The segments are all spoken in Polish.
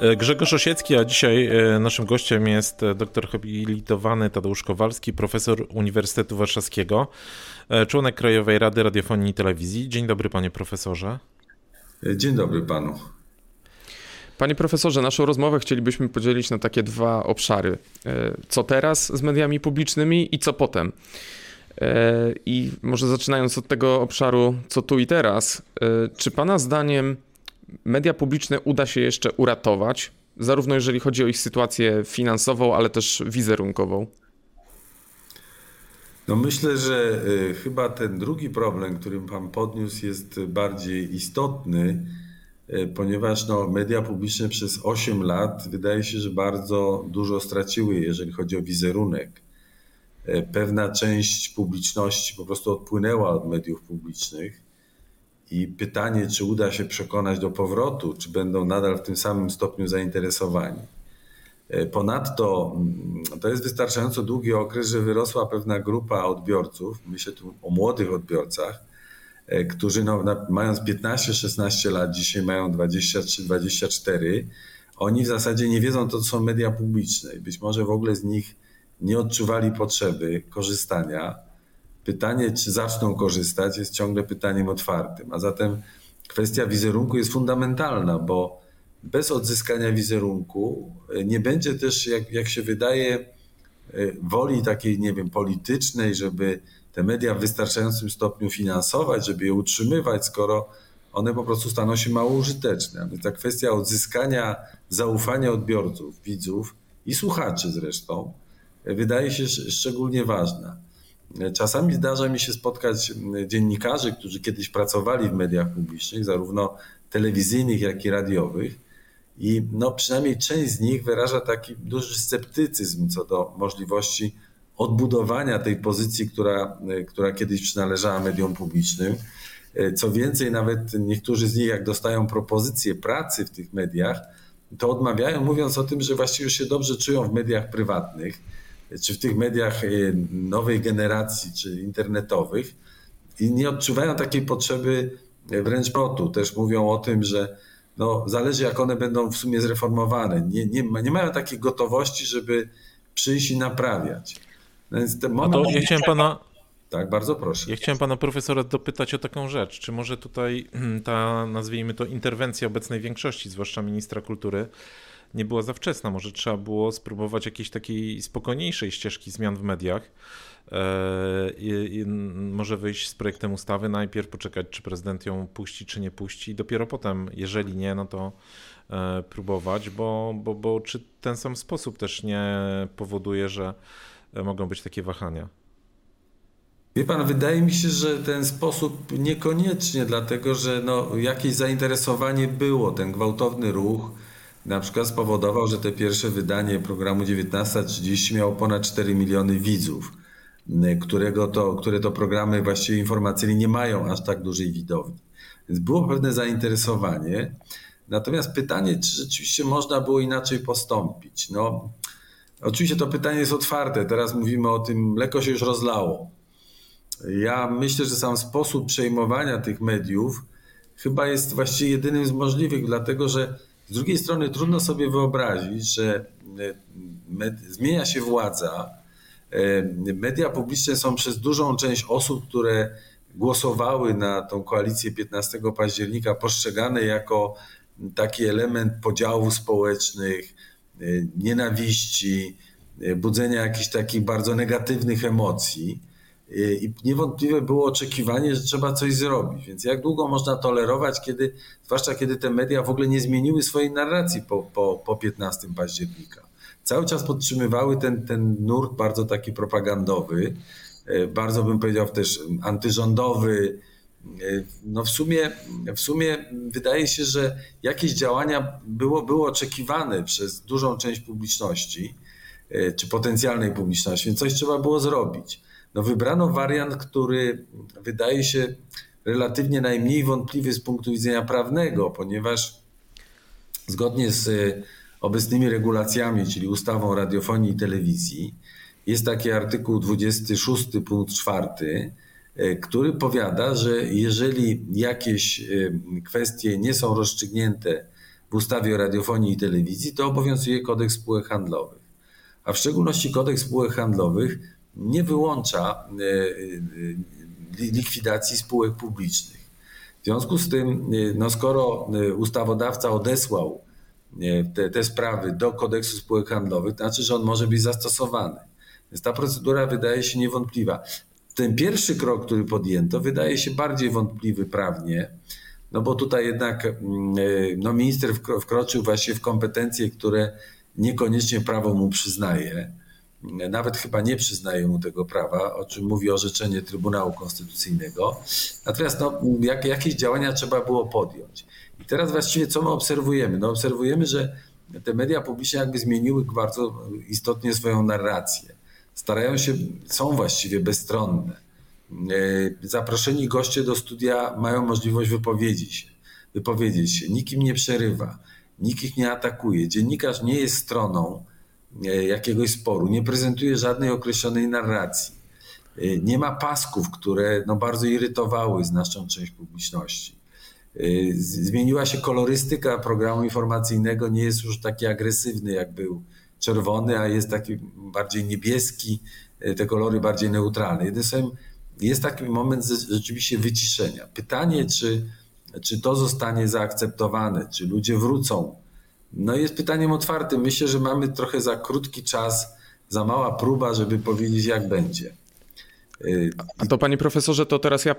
E, Grzegorz Osiecki, a dzisiaj e, naszym gościem jest e, doktor habilitowany Tadeusz Kowalski, profesor Uniwersytetu Warszawskiego, członek Krajowej Rady Radiofonii i Telewizji. Dzień dobry, panie profesorze. Dzień dobry panu. Panie profesorze, naszą rozmowę chcielibyśmy podzielić na takie dwa obszary. Co teraz z mediami publicznymi i co potem. I może zaczynając od tego obszaru, co tu i teraz, czy Pana zdaniem media publiczne uda się jeszcze uratować, zarówno jeżeli chodzi o ich sytuację finansową, ale też wizerunkową? No myślę, że y, chyba ten drugi problem, który Pan podniósł, jest bardziej istotny, y, ponieważ no, media publiczne przez 8 lat wydaje się, że bardzo dużo straciły, jeżeli chodzi o wizerunek. Y, pewna część publiczności po prostu odpłynęła od mediów publicznych i pytanie, czy uda się przekonać do powrotu, czy będą nadal w tym samym stopniu zainteresowani. E, ponadto mm, to jest wystarczająco długi okres, że wyrosła pewna grupa odbiorców, myślę tu o młodych odbiorcach, e, którzy no, mając 15-16 lat, dzisiaj mają 23-24, oni w zasadzie nie wiedzą, to są media publiczne być może w ogóle z nich nie odczuwali potrzeby korzystania pytanie, czy zaczną korzystać, jest ciągle pytaniem otwartym. A zatem kwestia wizerunku jest fundamentalna, bo bez odzyskania wizerunku e, nie będzie też, jak, jak się wydaje, e, woli takiej, nie wiem, politycznej, żeby te media w wystarczającym stopniu finansować, żeby je utrzymywać, skoro one po prostu staną się mało użyteczne. Więc ta kwestia odzyskania zaufania odbiorców, widzów i słuchaczy zresztą, e, wydaje się szczególnie ważna. Czasami zdarza mi się spotkać dziennikarzy, którzy kiedyś pracowali w mediach publicznych, zarówno telewizyjnych, jak i radiowych. I no, przynajmniej część z nich wyraża taki duży sceptycyzm co do możliwości odbudowania tej pozycji, która, która kiedyś przynależała mediom publicznym. Co więcej, nawet niektórzy z nich, jak dostają propozycje pracy w tych mediach, to odmawiają, mówiąc o tym, że właściwie już się dobrze czują w mediach prywatnych czy w tych mediach e, nowej generacji, czy internetowych i nie odczuwają takiej potrzeby e, wręcz protu. Też mówią o tym, że no, zależy jak one będą w sumie zreformowane. Nie, nie, nie mają takiej gotowości, żeby przyjść i naprawiać. No więc ten moment... A to ja chciałem pana... Tak, bardzo proszę. Ja chciałem pana profesora dopytać o taką rzecz. Czy może tutaj ta, nazwijmy to, interwencja obecnej większości, zwłaszcza ministra kultury, nie była za wczesna. Może trzeba było spróbować jakiejś takiej spokojniejszej ścieżki zmian w mediach. E, I, i może wyjść z projektem ustawy, najpierw poczekać, czy prezydent ją puści, czy nie puści, i dopiero potem, jeżeli nie, no to e, próbować, bo, bo, bo czy ten sam sposób też nie powoduje, że mogą być takie wahania? Wie pan, wydaje mi się, że ten sposób niekoniecznie, dlatego że no, jakieś zainteresowanie było, ten gwałtowny ruch na przykład spowodował, że te pierwsze wydanie programu 1930 miało ponad 4 miliony widzów, którego to, które to programy właściwie informacyjne nie mają aż tak dużej widowni. Więc było pewne zainteresowanie. Natomiast pytanie, czy rzeczywiście można było inaczej postąpić? No, oczywiście to pytanie jest otwarte. Teraz mówimy o tym, mleko się już rozlało. Ja myślę, że sam sposób przejmowania tych mediów chyba jest właściwie jedynym z możliwych, dlatego że z drugiej strony trudno sobie wyobrazić, że e, zmienia się władza. E, media publiczne są przez dużą część osób, które głosowały na tą koalicję 15 października, postrzegane jako taki element podziałów społecznych, e, nienawiści, budzenia jakichś takich bardzo negatywnych emocji. I niewątpliwie było oczekiwanie, że trzeba coś zrobić. Więc jak długo można tolerować, kiedy, zwłaszcza kiedy te media w ogóle nie zmieniły swojej narracji po, po, po 15 października? Cały czas podtrzymywały ten, ten nurt bardzo taki propagandowy, e, bardzo bym powiedział też antyrządowy. E, no w sumie, w sumie wydaje się, że jakieś działania było, było oczekiwane przez dużą część publiczności, czy potencjalnej publiczności, więc coś trzeba było zrobić no wybrano wariant, który wydaje się relatywnie najmniej wątpliwy z punktu widzenia prawnego, ponieważ zgodnie z obecnymi regulacjami, czyli ustawą radiofonii i telewizji, jest taki artykuł 26 punkt 4, e, który powiada, że jeżeli jakieś e, kwestie nie są rozstrzygnięte w ustawie o radiofonii i telewizji, to obowiązuje kodeks spółek handlowych. A w szczególności kodeks spółek handlowych nie wyłącza e, likwidacji spółek publicznych. W związku z tym, no skoro ustawodawca odesłał te, te sprawy do kodeksu spółek handlowych, to znaczy, że on może być zastosowany. Więc ta procedura wydaje się niewątpliwa. Ten pierwszy krok, który podjęto, wydaje się bardziej wątpliwy prawnie, no bo tutaj jednak no minister wkroczył właśnie w kompetencje, które niekoniecznie prawo mu przyznaje. Nawet chyba nie przyznaje mu tego prawa, o czym mówi orzeczenie Trybunału Konstytucyjnego. Natomiast no, jak, jakieś działania trzeba było podjąć. I teraz właściwie co my obserwujemy? No obserwujemy, że te media publiczne jakby zmieniły bardzo istotnie swoją narrację starają się, są właściwie bezstronne. E, zaproszeni goście do studia mają możliwość wypowiedzieć się, wypowiedzieć się. Nikim nie przerywa, nikt ich nie atakuje. Dziennikarz nie jest stroną jakiegoś sporu, nie prezentuje żadnej określonej narracji. E, nie ma pasków, które no bardzo irytowały znaczną część publiczności. Zmieniła się kolorystyka programu informacyjnego, nie jest już taki agresywny, jak był czerwony, a jest taki bardziej niebieski, e, te kolory bardziej neutralne. Jednym słowem, jest taki moment rzeczywiście wyciszenia. Pytanie, czy, czy to zostanie zaakceptowane, czy ludzie wrócą, no jest pytaniem otwartym. Myślę, że mamy trochę za krótki czas, za mała próba, żeby powiedzieć, jak będzie. A to panie profesorze, to teraz ja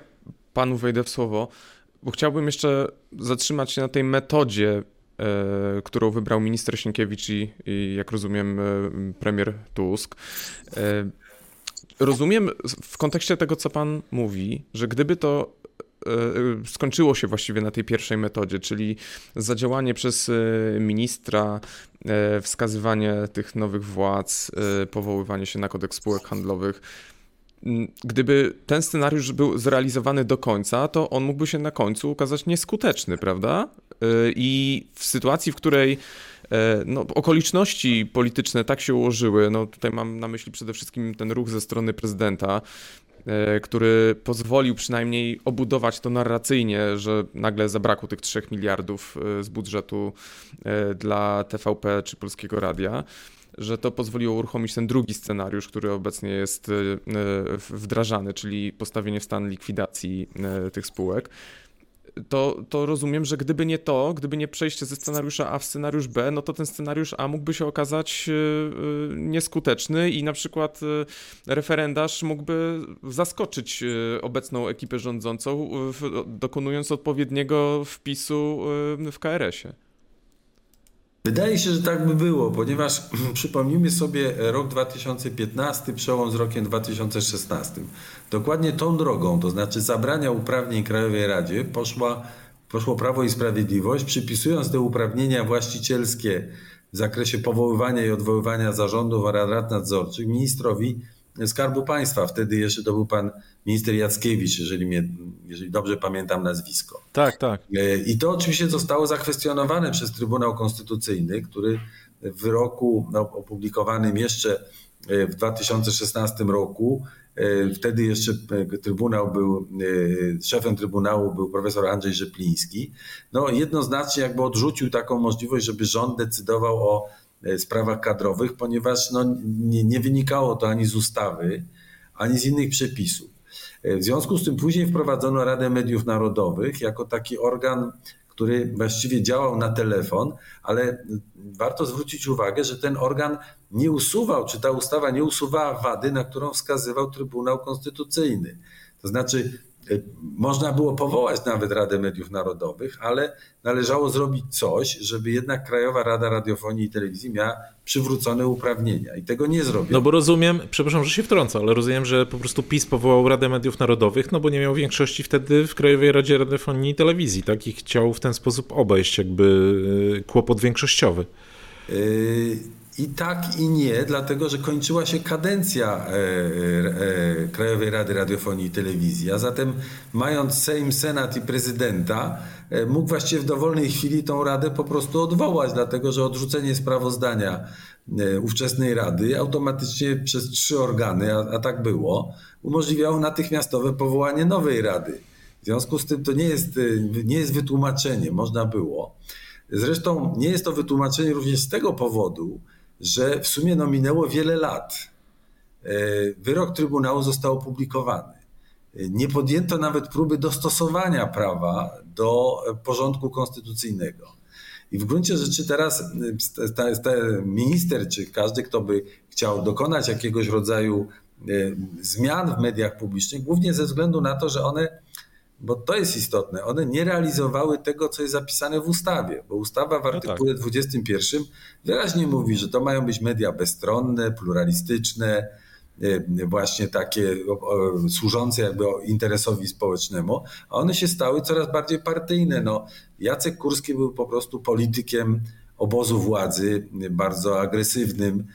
panu wejdę w słowo, bo chciałbym jeszcze zatrzymać się na tej metodzie E, którą wybrał minister Sienkiewicz i, i jak rozumiem, e, premier Tusk. E, rozumiem w kontekście tego, co pan mówi, że gdyby to skończyło się właściwie na tej pierwszej metodzie, czyli zadziałanie przez ministra, wskazywanie tych nowych władz, powoływanie się na kodeks spółek handlowych. Gdyby ten scenariusz był zrealizowany do końca, to on mógłby się na końcu ukazać nieskuteczny, prawda? I w sytuacji, w której e, no, okoliczności polityczne tak się ułożyły, no tutaj mam na myśli przede wszystkim ten ruch ze strony prezydenta, e, który pozwolił przynajmniej obudować to narracyjnie, że nagle zabrakło tych 3 miliardów e, z budżetu dla TVP czy Polskiego Radia że to pozwoliło uruchomić ten drugi scenariusz, który obecnie jest wdrażany, czyli postawienie w stan likwidacji tych spółek to, to rozumiem, że gdyby nie to, gdyby nie przejście ze scenariusza A w scenariusz B, no to ten scenariusz A mógłby się okazać e, e, nieskuteczny i na przykład e, referendarz mógłby zaskoczyć obecną ekipę rządzącą, dokonując odpowiedniego wpisu w KRS-ie. Wydaje się, że tak by było, ponieważ przypomnijmy sobie rok 2015, przełom z rokiem 2016. Dokładnie tą drogą, to znaczy zabrania uprawnień Krajowej Radzie, poszła, poszło Prawo i Sprawiedliwość, przypisując te uprawnienia właścicielskie w zakresie powoływania i odwoływania zarządów oraz rad nadzorczych ministrowi Skarbu Państwa. Wtedy jeszcze to był pan minister Jackiewicz, jeżeli, mnie, jeżeli dobrze pamiętam nazwisko. Tak, tak. E, I to oczywiście zostało zakwestionowane przez Trybunał Konstytucyjny, który w wyroku no, opublikowanym jeszcze e, w 2016 roku, e, wtedy jeszcze Trybunał był, szefem Trybunału był profesor Andrzej Rzepliński, no jednoznacznie jakby odrzucił taką możliwość, żeby rząd decydował o sprawach kadrowych, ponieważ no, nie, nie wynikało to ani z ustawy, ani z innych przepisów. E, w związku z tym później wprowadzono Radę Mediów Narodowych jako taki organ, który właściwie działał na telefon, ale warto zwrócić uwagę, że ten organ nie usuwał, czy ta ustawa nie usuwała wady, na którą wskazywał Trybunał Konstytucyjny. To znaczy, E, można było powołać nawet Radę Mediów Narodowych, ale należało zrobić coś, żeby jednak Krajowa Rada Radiofonii i Telewizji miała przywrócone uprawnienia i tego nie zrobił. No bo rozumiem, przepraszam, że się wtrącę, ale rozumiem, że po prostu PiS powołał Radę Mediów Narodowych, no bo nie miał większości wtedy w Krajowej Radzie Radiofonii i Telewizji, tak? I chciał w ten sposób obejść jakby e, kłopot większościowy. Yy i tak i nie, dlatego że kończyła się kadencja e, e, Krajowej Rady Radiofonii i Telewizji, a zatem mając Sejm, Senat i prezydenta, e, mógł właściwie w dowolnej chwili tą radę po prostu odwołać, dlatego że odrzucenie sprawozdania ówczesnej rady automatycznie przez trzy organy, a, a tak było, umożliwiało natychmiastowe powołanie nowej rady. W związku z tym to nie jest, nie jest wytłumaczenie, można było. Zresztą nie jest to wytłumaczenie również z tego powodu, że w sumie no minęło wiele lat. E, wyrok Trybunału został opublikowany. Nie podjęto nawet próby dostosowania prawa do porządku konstytucyjnego. I w gruncie rzeczy teraz e, minister, czy każdy, kto by chciał dokonać jakiegoś rodzaju e, zmian w mediach publicznych, głównie ze względu na to, że one bo to jest istotne, one nie realizowały tego, co jest zapisane w ustawie, bo ustawa w artykule no tak. 21 wyraźnie mówi, że to mają być media bezstronne, pluralistyczne, e, właśnie takie służące jakby interesowi społecznemu, a one się stały coraz bardziej partyjne. No, Jacek Kurski był po prostu politykiem obozu władzy, bardzo agresywnym,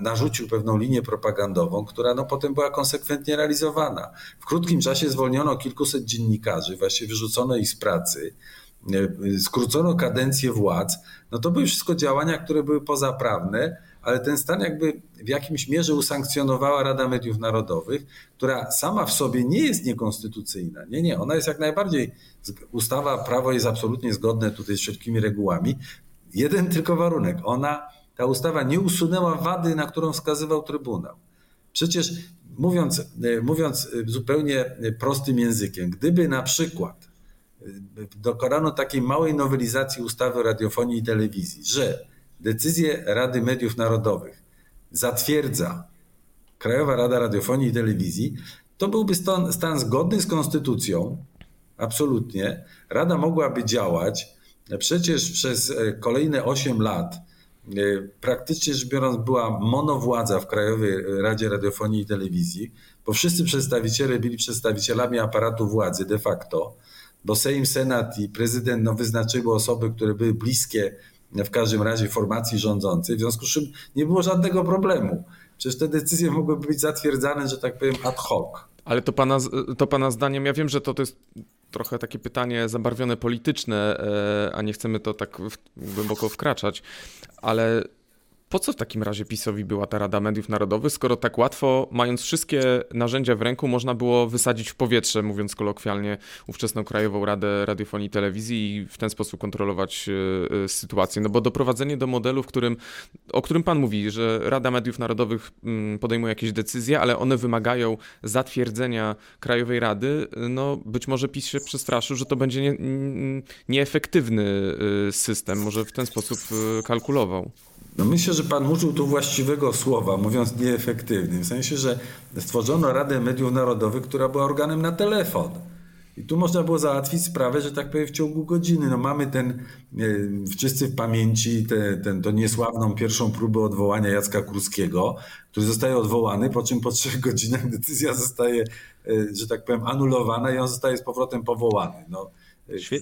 narzucił pewną linię propagandową, która no potem była konsekwentnie realizowana. W krótkim czasie zwolniono kilkuset dziennikarzy, właśnie wyrzucono ich z pracy, e, skrócono kadencję władz. No to były wszystko działania, które były pozaprawne, ale ten stan jakby w jakimś mierze usankcjonowała Rada Mediów Narodowych, która sama w sobie nie jest niekonstytucyjna. Nie, nie, ona jest jak najbardziej, ustawa, prawo jest absolutnie zgodne tutaj z wszelkimi regułami. Jeden tylko warunek, ona ta ustawa nie usunęła wady, na którą wskazywał Trybunał. Przecież mówiąc, e, mówiąc e, zupełnie prostym językiem, gdyby na przykład e, dokonano takiej małej nowelizacji ustawy o radiofonii i telewizji, że decyzję Rady Mediów Narodowych zatwierdza Krajowa Rada Radiofonii i Telewizji, to byłby stan, stan zgodny z konstytucją, absolutnie. Rada mogłaby działać przecież przez kolejne 8 lat praktycznie rzecz biorąc była monowładza w Krajowej Radzie Radiofonii i Telewizji, bo wszyscy przedstawiciele byli przedstawicielami aparatu władzy de facto, bo Sejm, Senat i prezydent no, wyznaczyły osoby, które były bliskie w każdym razie formacji rządzącej, w związku z czym nie było żadnego problemu. Przecież te decyzje mogłyby być zatwierdzane, że tak powiem, ad hoc. Ale to pana, to pana zdaniem, ja wiem, że to, to jest trochę takie pytanie zabarwione polityczne, e, a nie chcemy to tak głęboko wkraczać, ale po co w takim razie PiSowi była ta Rada Mediów Narodowych, skoro tak łatwo, mając wszystkie narzędzia w ręku, można było wysadzić w powietrze, mówiąc kolokwialnie, ówczesną Krajową Radę Radiofonii i Telewizji i w ten sposób kontrolować e, e, sytuację? No bo doprowadzenie do modelu, w którym, o którym pan mówi, że Rada Mediów Narodowych mm, podejmuje jakieś decyzje, ale one wymagają zatwierdzenia Krajowej Rady, no być może PiS się przestraszył, że to będzie nie, nieefektywny e, system, może w ten sposób kalkulował. No myślę, że pan użył tu właściwego słowa, mówiąc nieefektywnym, w sensie, że stworzono Radę Mediów Narodowych, która była organem na telefon. I tu można było załatwić sprawę, że tak powiem, w ciągu godziny. No mamy ten, e, wszyscy w pamięci, te, ten, to niesławną pierwszą próbę odwołania Jacka Kurskiego, który zostaje odwołany, po czym po trzech godzinach decyzja zostaje, e, że tak powiem, anulowana i on zostaje z powrotem powołany. No,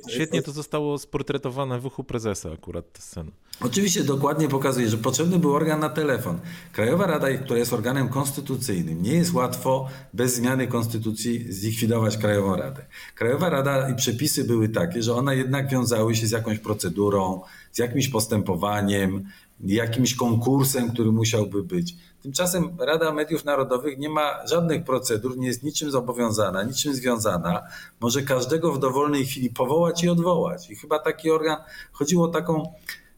Świetnie to zostało sportretowane w uchu prezesa akurat ta scena. Oczywiście dokładnie pokazuje, że potrzebny był organ na telefon. Krajowa Rada, która jest organem konstytucyjnym, nie jest łatwo bez zmiany konstytucji zlikwidować Krajową Radę. Krajowa Rada i przepisy były takie, że one jednak wiązały się z jakąś procedurą, z jakimś postępowaniem, jakimś konkursem, który musiałby być. Tymczasem Rada Mediów Narodowych nie ma żadnych procedur, nie jest niczym zobowiązana, niczym związana. Może każdego w dowolnej chwili powołać i odwołać. I chyba taki organ, chodziło o taką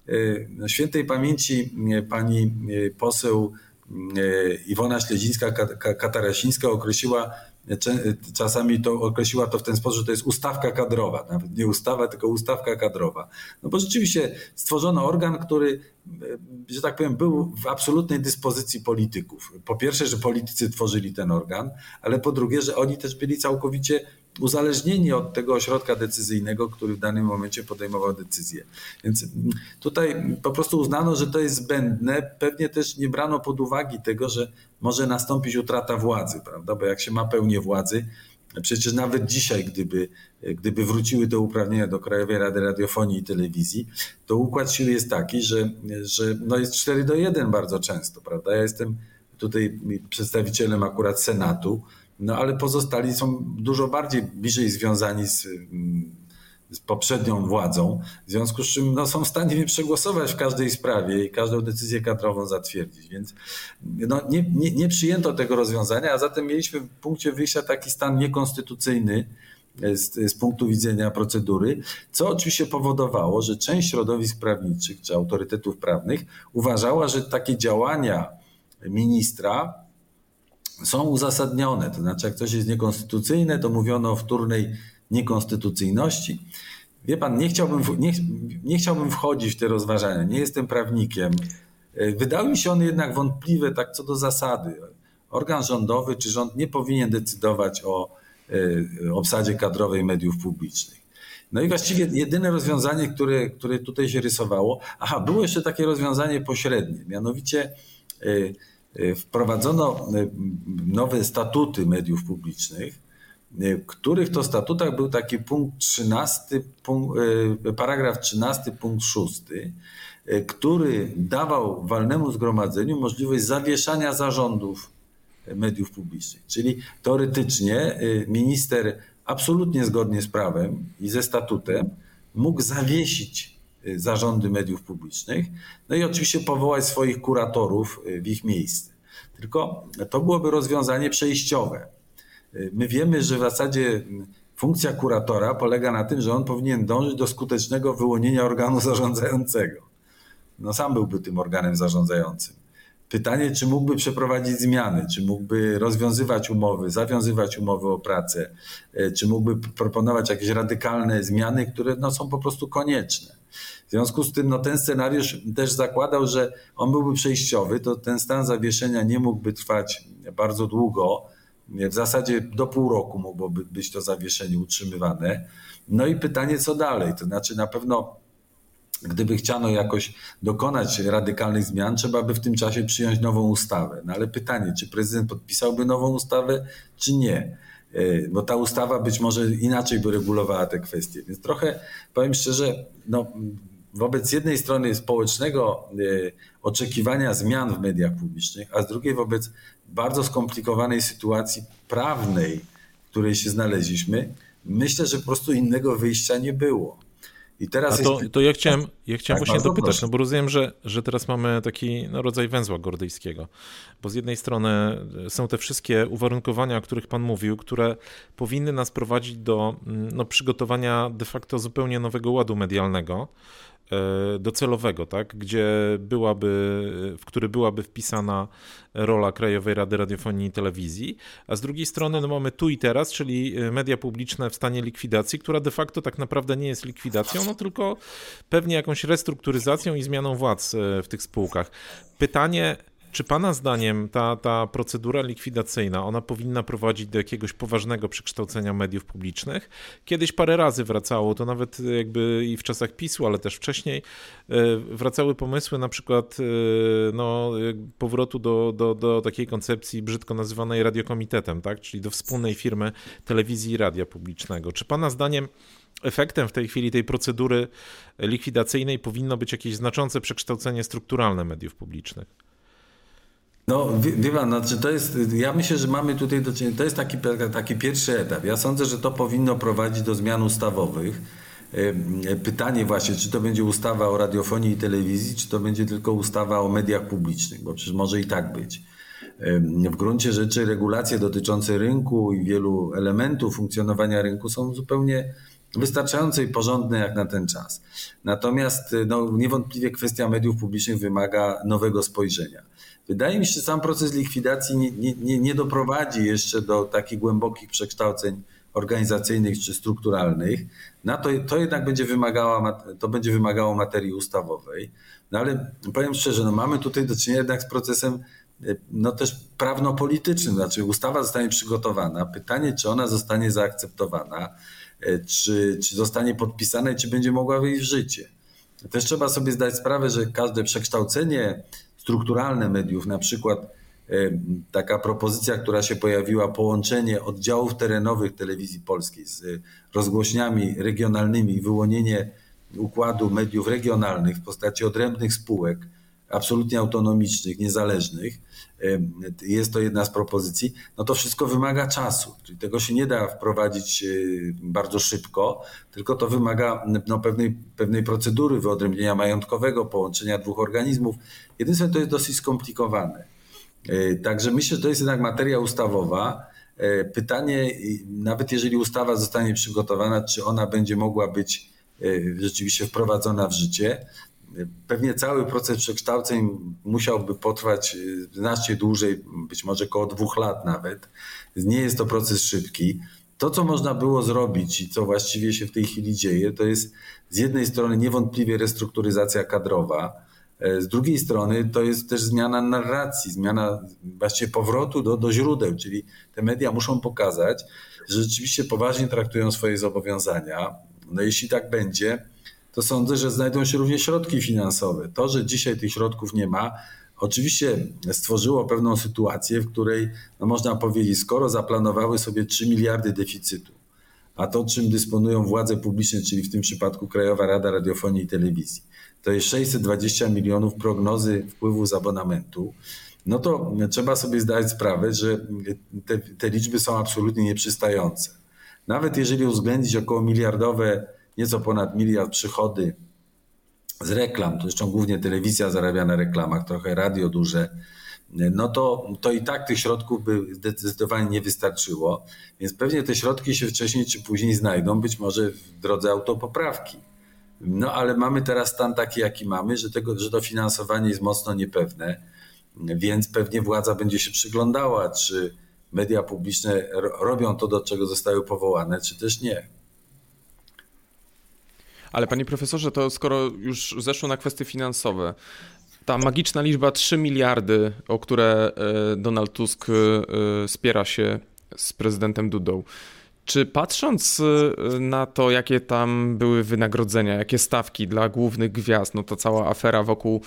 e, świętej pamięci e, pani e, poseł Iwona Śledzińska-Katarasińska określiła czasami to określiła to w ten sposób, że to jest ustawka kadrowa, nawet nie ustawa, tylko ustawka kadrowa. No bo rzeczywiście stworzono organ, który, że tak powiem, był w absolutnej dyspozycji polityków. Po pierwsze, że politycy tworzyli ten organ, ale po drugie, że oni też byli całkowicie uzależnieni od tego ośrodka decyzyjnego, który w danym momencie podejmował decyzję. Więc tutaj po prostu uznano, że to jest zbędne. Pewnie też nie brano pod uwagę tego, że może nastąpić utrata władzy, prawda? Bo jak się ma pełnię władzy, Przecież nawet dzisiaj, gdyby, gdyby wróciły te uprawnienia do Krajowej Rady Radiofonii i Telewizji, to układ sił jest taki, że, że no jest 4 do 1 bardzo często, prawda? Ja jestem tutaj przedstawicielem akurat Senatu, no ale pozostali są dużo bardziej bliżej związani z, z poprzednią władzą, w związku z czym no, są w stanie mnie przegłosować w każdej sprawie i każdą decyzję kadrową zatwierdzić. Więc no, nie, nie, nie przyjęto tego rozwiązania, a zatem mieliśmy w punkcie wyjścia taki stan niekonstytucyjny, z, z, punktu widzenia procedury, co oczywiście powodowało, że część środowisk prawniczych czy autorytetów prawnych uważała, że takie działania ministra są uzasadnione. To znaczy, jak coś jest niekonstytucyjne, to mówiono o wtórnej niekonstytucyjności. Wie pan, nie chciałbym, nie, nie chciałbym wchodzić w te rozważania, nie jestem prawnikiem. Wydały mi się one jednak wątpliwe tak co do zasady. Organ rządowy czy rząd nie powinien decydować o e, obsadzie kadrowej mediów publicznych. No i właściwie jedyne rozwiązanie, które, które tutaj się rysowało, aha, było jeszcze takie rozwiązanie pośrednie, mianowicie e, e, wprowadzono nowe statuty mediów publicznych, w których to statutach był taki punkt 13, punkt, e, paragraf 13, punkt 6, e, który dawał walnemu zgromadzeniu możliwość zawieszania zarządów mediów publicznych. Czyli teoretycznie minister absolutnie zgodnie z prawem i ze statutem mógł zawiesić zarządy mediów publicznych, no i oczywiście powołać swoich kuratorów w ich miejsce. Tylko to byłoby rozwiązanie przejściowe. My wiemy, że w zasadzie funkcja kuratora polega na tym, że on powinien dążyć do skutecznego wyłonienia organu zarządzającego. No sam byłby tym organem zarządzającym. Pytanie, czy mógłby przeprowadzić zmiany, czy mógłby rozwiązywać umowy, zawiązywać umowy o pracę, e, czy mógłby proponować jakieś radykalne zmiany, które no, są po prostu konieczne. W związku z tym no, ten scenariusz też zakładał, że on byłby przejściowy, to ten stan zawieszenia nie mógłby trwać bardzo długo, w zasadzie do pół roku mogłoby być to zawieszenie utrzymywane. No i pytanie, co dalej? To znaczy, na pewno, gdyby chciano jakoś dokonać radykalnych zmian, trzeba by w tym czasie przyjąć nową ustawę. No ale pytanie, czy prezydent podpisałby nową ustawę, czy nie? E, bo ta ustawa być może inaczej by regulowała te kwestie. Więc trochę, powiem szczerze, no, wobec jednej strony społecznego e, oczekiwania zmian w mediach publicznych, a z drugiej wobec bardzo skomplikowanej sytuacji prawnej, w której się znaleźliśmy, myślę, że po prostu innego wyjścia nie było. I teraz A to, jest... to ja chciałem, ja chciałem tak, właśnie dopytać, proszę. no bo rozumiem, że, że teraz mamy taki no, rodzaj węzła gordyjskiego, bo z jednej strony są te wszystkie uwarunkowania, o których Pan mówił, które powinny nas prowadzić do mm, no, przygotowania de facto zupełnie nowego ładu medialnego, E, docelowego, tak? gdzie byłaby, w który byłaby wpisana rola Krajowej Rady Radiofonii i Telewizji, a z drugiej strony no mamy tu i teraz, czyli media publiczne w stanie likwidacji, która de facto tak naprawdę nie jest likwidacją, no tylko pewnie jakąś restrukturyzacją i zmianą władz e, w tych spółkach. Pytanie, czy Pana zdaniem ta, ta procedura likwidacyjna, ona powinna prowadzić do jakiegoś poważnego przekształcenia mediów publicznych? Kiedyś parę razy wracało, to nawet jakby i w czasach PiSu, ale też wcześniej, e, wracały pomysły na przykład e, no, powrotu do, do, do takiej koncepcji brzydko nazywanej radiokomitetem, tak? czyli do wspólnej firmy telewizji i radia publicznego. Czy Pana zdaniem efektem w tej chwili tej procedury likwidacyjnej powinno być jakieś znaczące przekształcenie strukturalne mediów publicznych? No, wie, pan, znaczy to jest, ja myślę, że mamy tutaj do czynienia, to jest taki, taki pierwszy etap. Ja sądzę, że to powinno prowadzić do zmian ustawowych. Pytanie właśnie, czy to będzie ustawa o radiofonii i telewizji, czy to będzie tylko ustawa o mediach publicznych, bo przecież może i tak być. W gruncie rzeczy regulacje dotyczące rynku i wielu elementów funkcjonowania rynku są zupełnie wystarczające i porządne jak na ten czas. Natomiast no, niewątpliwie kwestia mediów publicznych wymaga nowego spojrzenia. Wydaje mi się, że sam proces likwidacji nie, nie, nie doprowadzi jeszcze do takich głębokich przekształceń organizacyjnych czy strukturalnych. Na to, to jednak będzie wymagało, to będzie wymagało materii ustawowej. No ale powiem szczerze, no mamy tutaj do czynienia jednak z procesem e, no też prawno-politycznym, znaczy ustawa zostanie przygotowana. Pytanie, czy ona zostanie zaakceptowana, e, czy, czy zostanie podpisana i czy będzie mogła wyjść w życie. Też trzeba sobie zdać sprawę, że każde przekształcenie strukturalne mediów, na przykład taka propozycja, która się pojawiła, połączenie oddziałów terenowych telewizji polskiej z rozgłośniami regionalnymi wyłonienie układu mediów regionalnych w postaci odrębnych spółek, absolutnie autonomicznych, niezależnych, jest to jedna z propozycji, no to wszystko wymaga czasu. Czyli tego się nie da wprowadzić y, bardzo szybko, tylko to wymaga no, pewnej, pewnej procedury wyodrębnienia majątkowego, połączenia dwóch organizmów. Jednym to jest dosyć skomplikowane. Y, także myślę, że to jest jednak materia ustawowa. Y, pytanie, nawet jeżeli ustawa zostanie przygotowana, czy ona będzie mogła być rzeczywiście wprowadzona w życie, Pewnie cały proces przekształceń musiałby potrwać y, znacznie dłużej, być może około dwóch lat nawet. Nie jest to proces szybki. To, co można było zrobić i co właściwie się w tej chwili dzieje, to jest z jednej strony niewątpliwie restrukturyzacja kadrowa, e, z drugiej strony to jest też zmiana narracji, zmiana właściwie powrotu do, do źródeł, czyli te media muszą pokazać, że rzeczywiście poważnie traktują swoje zobowiązania. No jeśli tak będzie, to sądzę, że znajdą się również środki finansowe. To, że dzisiaj tych środków nie ma, oczywiście stworzyło pewną sytuację, w której no można powiedzieć, skoro zaplanowały sobie 3 miliardy deficytu, a to, czym dysponują władze publiczne, czyli w tym przypadku Krajowa Rada Radiofonii i Telewizji, to jest 620 milionów prognozy wpływu z abonamentu, no to trzeba sobie zdać sprawę, że te, te liczby są absolutnie nieprzystające. Nawet jeżeli uwzględnić około miliardowe nieco ponad miliard przychody z reklam, to zresztą głównie telewizja zarabia na reklamach, trochę radio duże, no to, to i tak tych środków by zdecydowanie nie wystarczyło, więc pewnie te środki się wcześniej czy później znajdą, być może w drodze autopoprawki. No ale mamy teraz stan taki, jaki mamy, że, tego, że to finansowanie jest mocno niepewne, więc pewnie władza będzie się przyglądała, czy media publiczne robią to, do czego zostały powołane, czy też nie. Ale panie profesorze, to skoro już zeszło na kwestie finansowe, ta magiczna liczba 3 miliardy, o które e, Donald Tusk e, spiera się z prezydentem Dudą, czy patrząc e, na to, jakie tam były wynagrodzenia, jakie stawki dla głównych gwiazd, no to cała afera wokół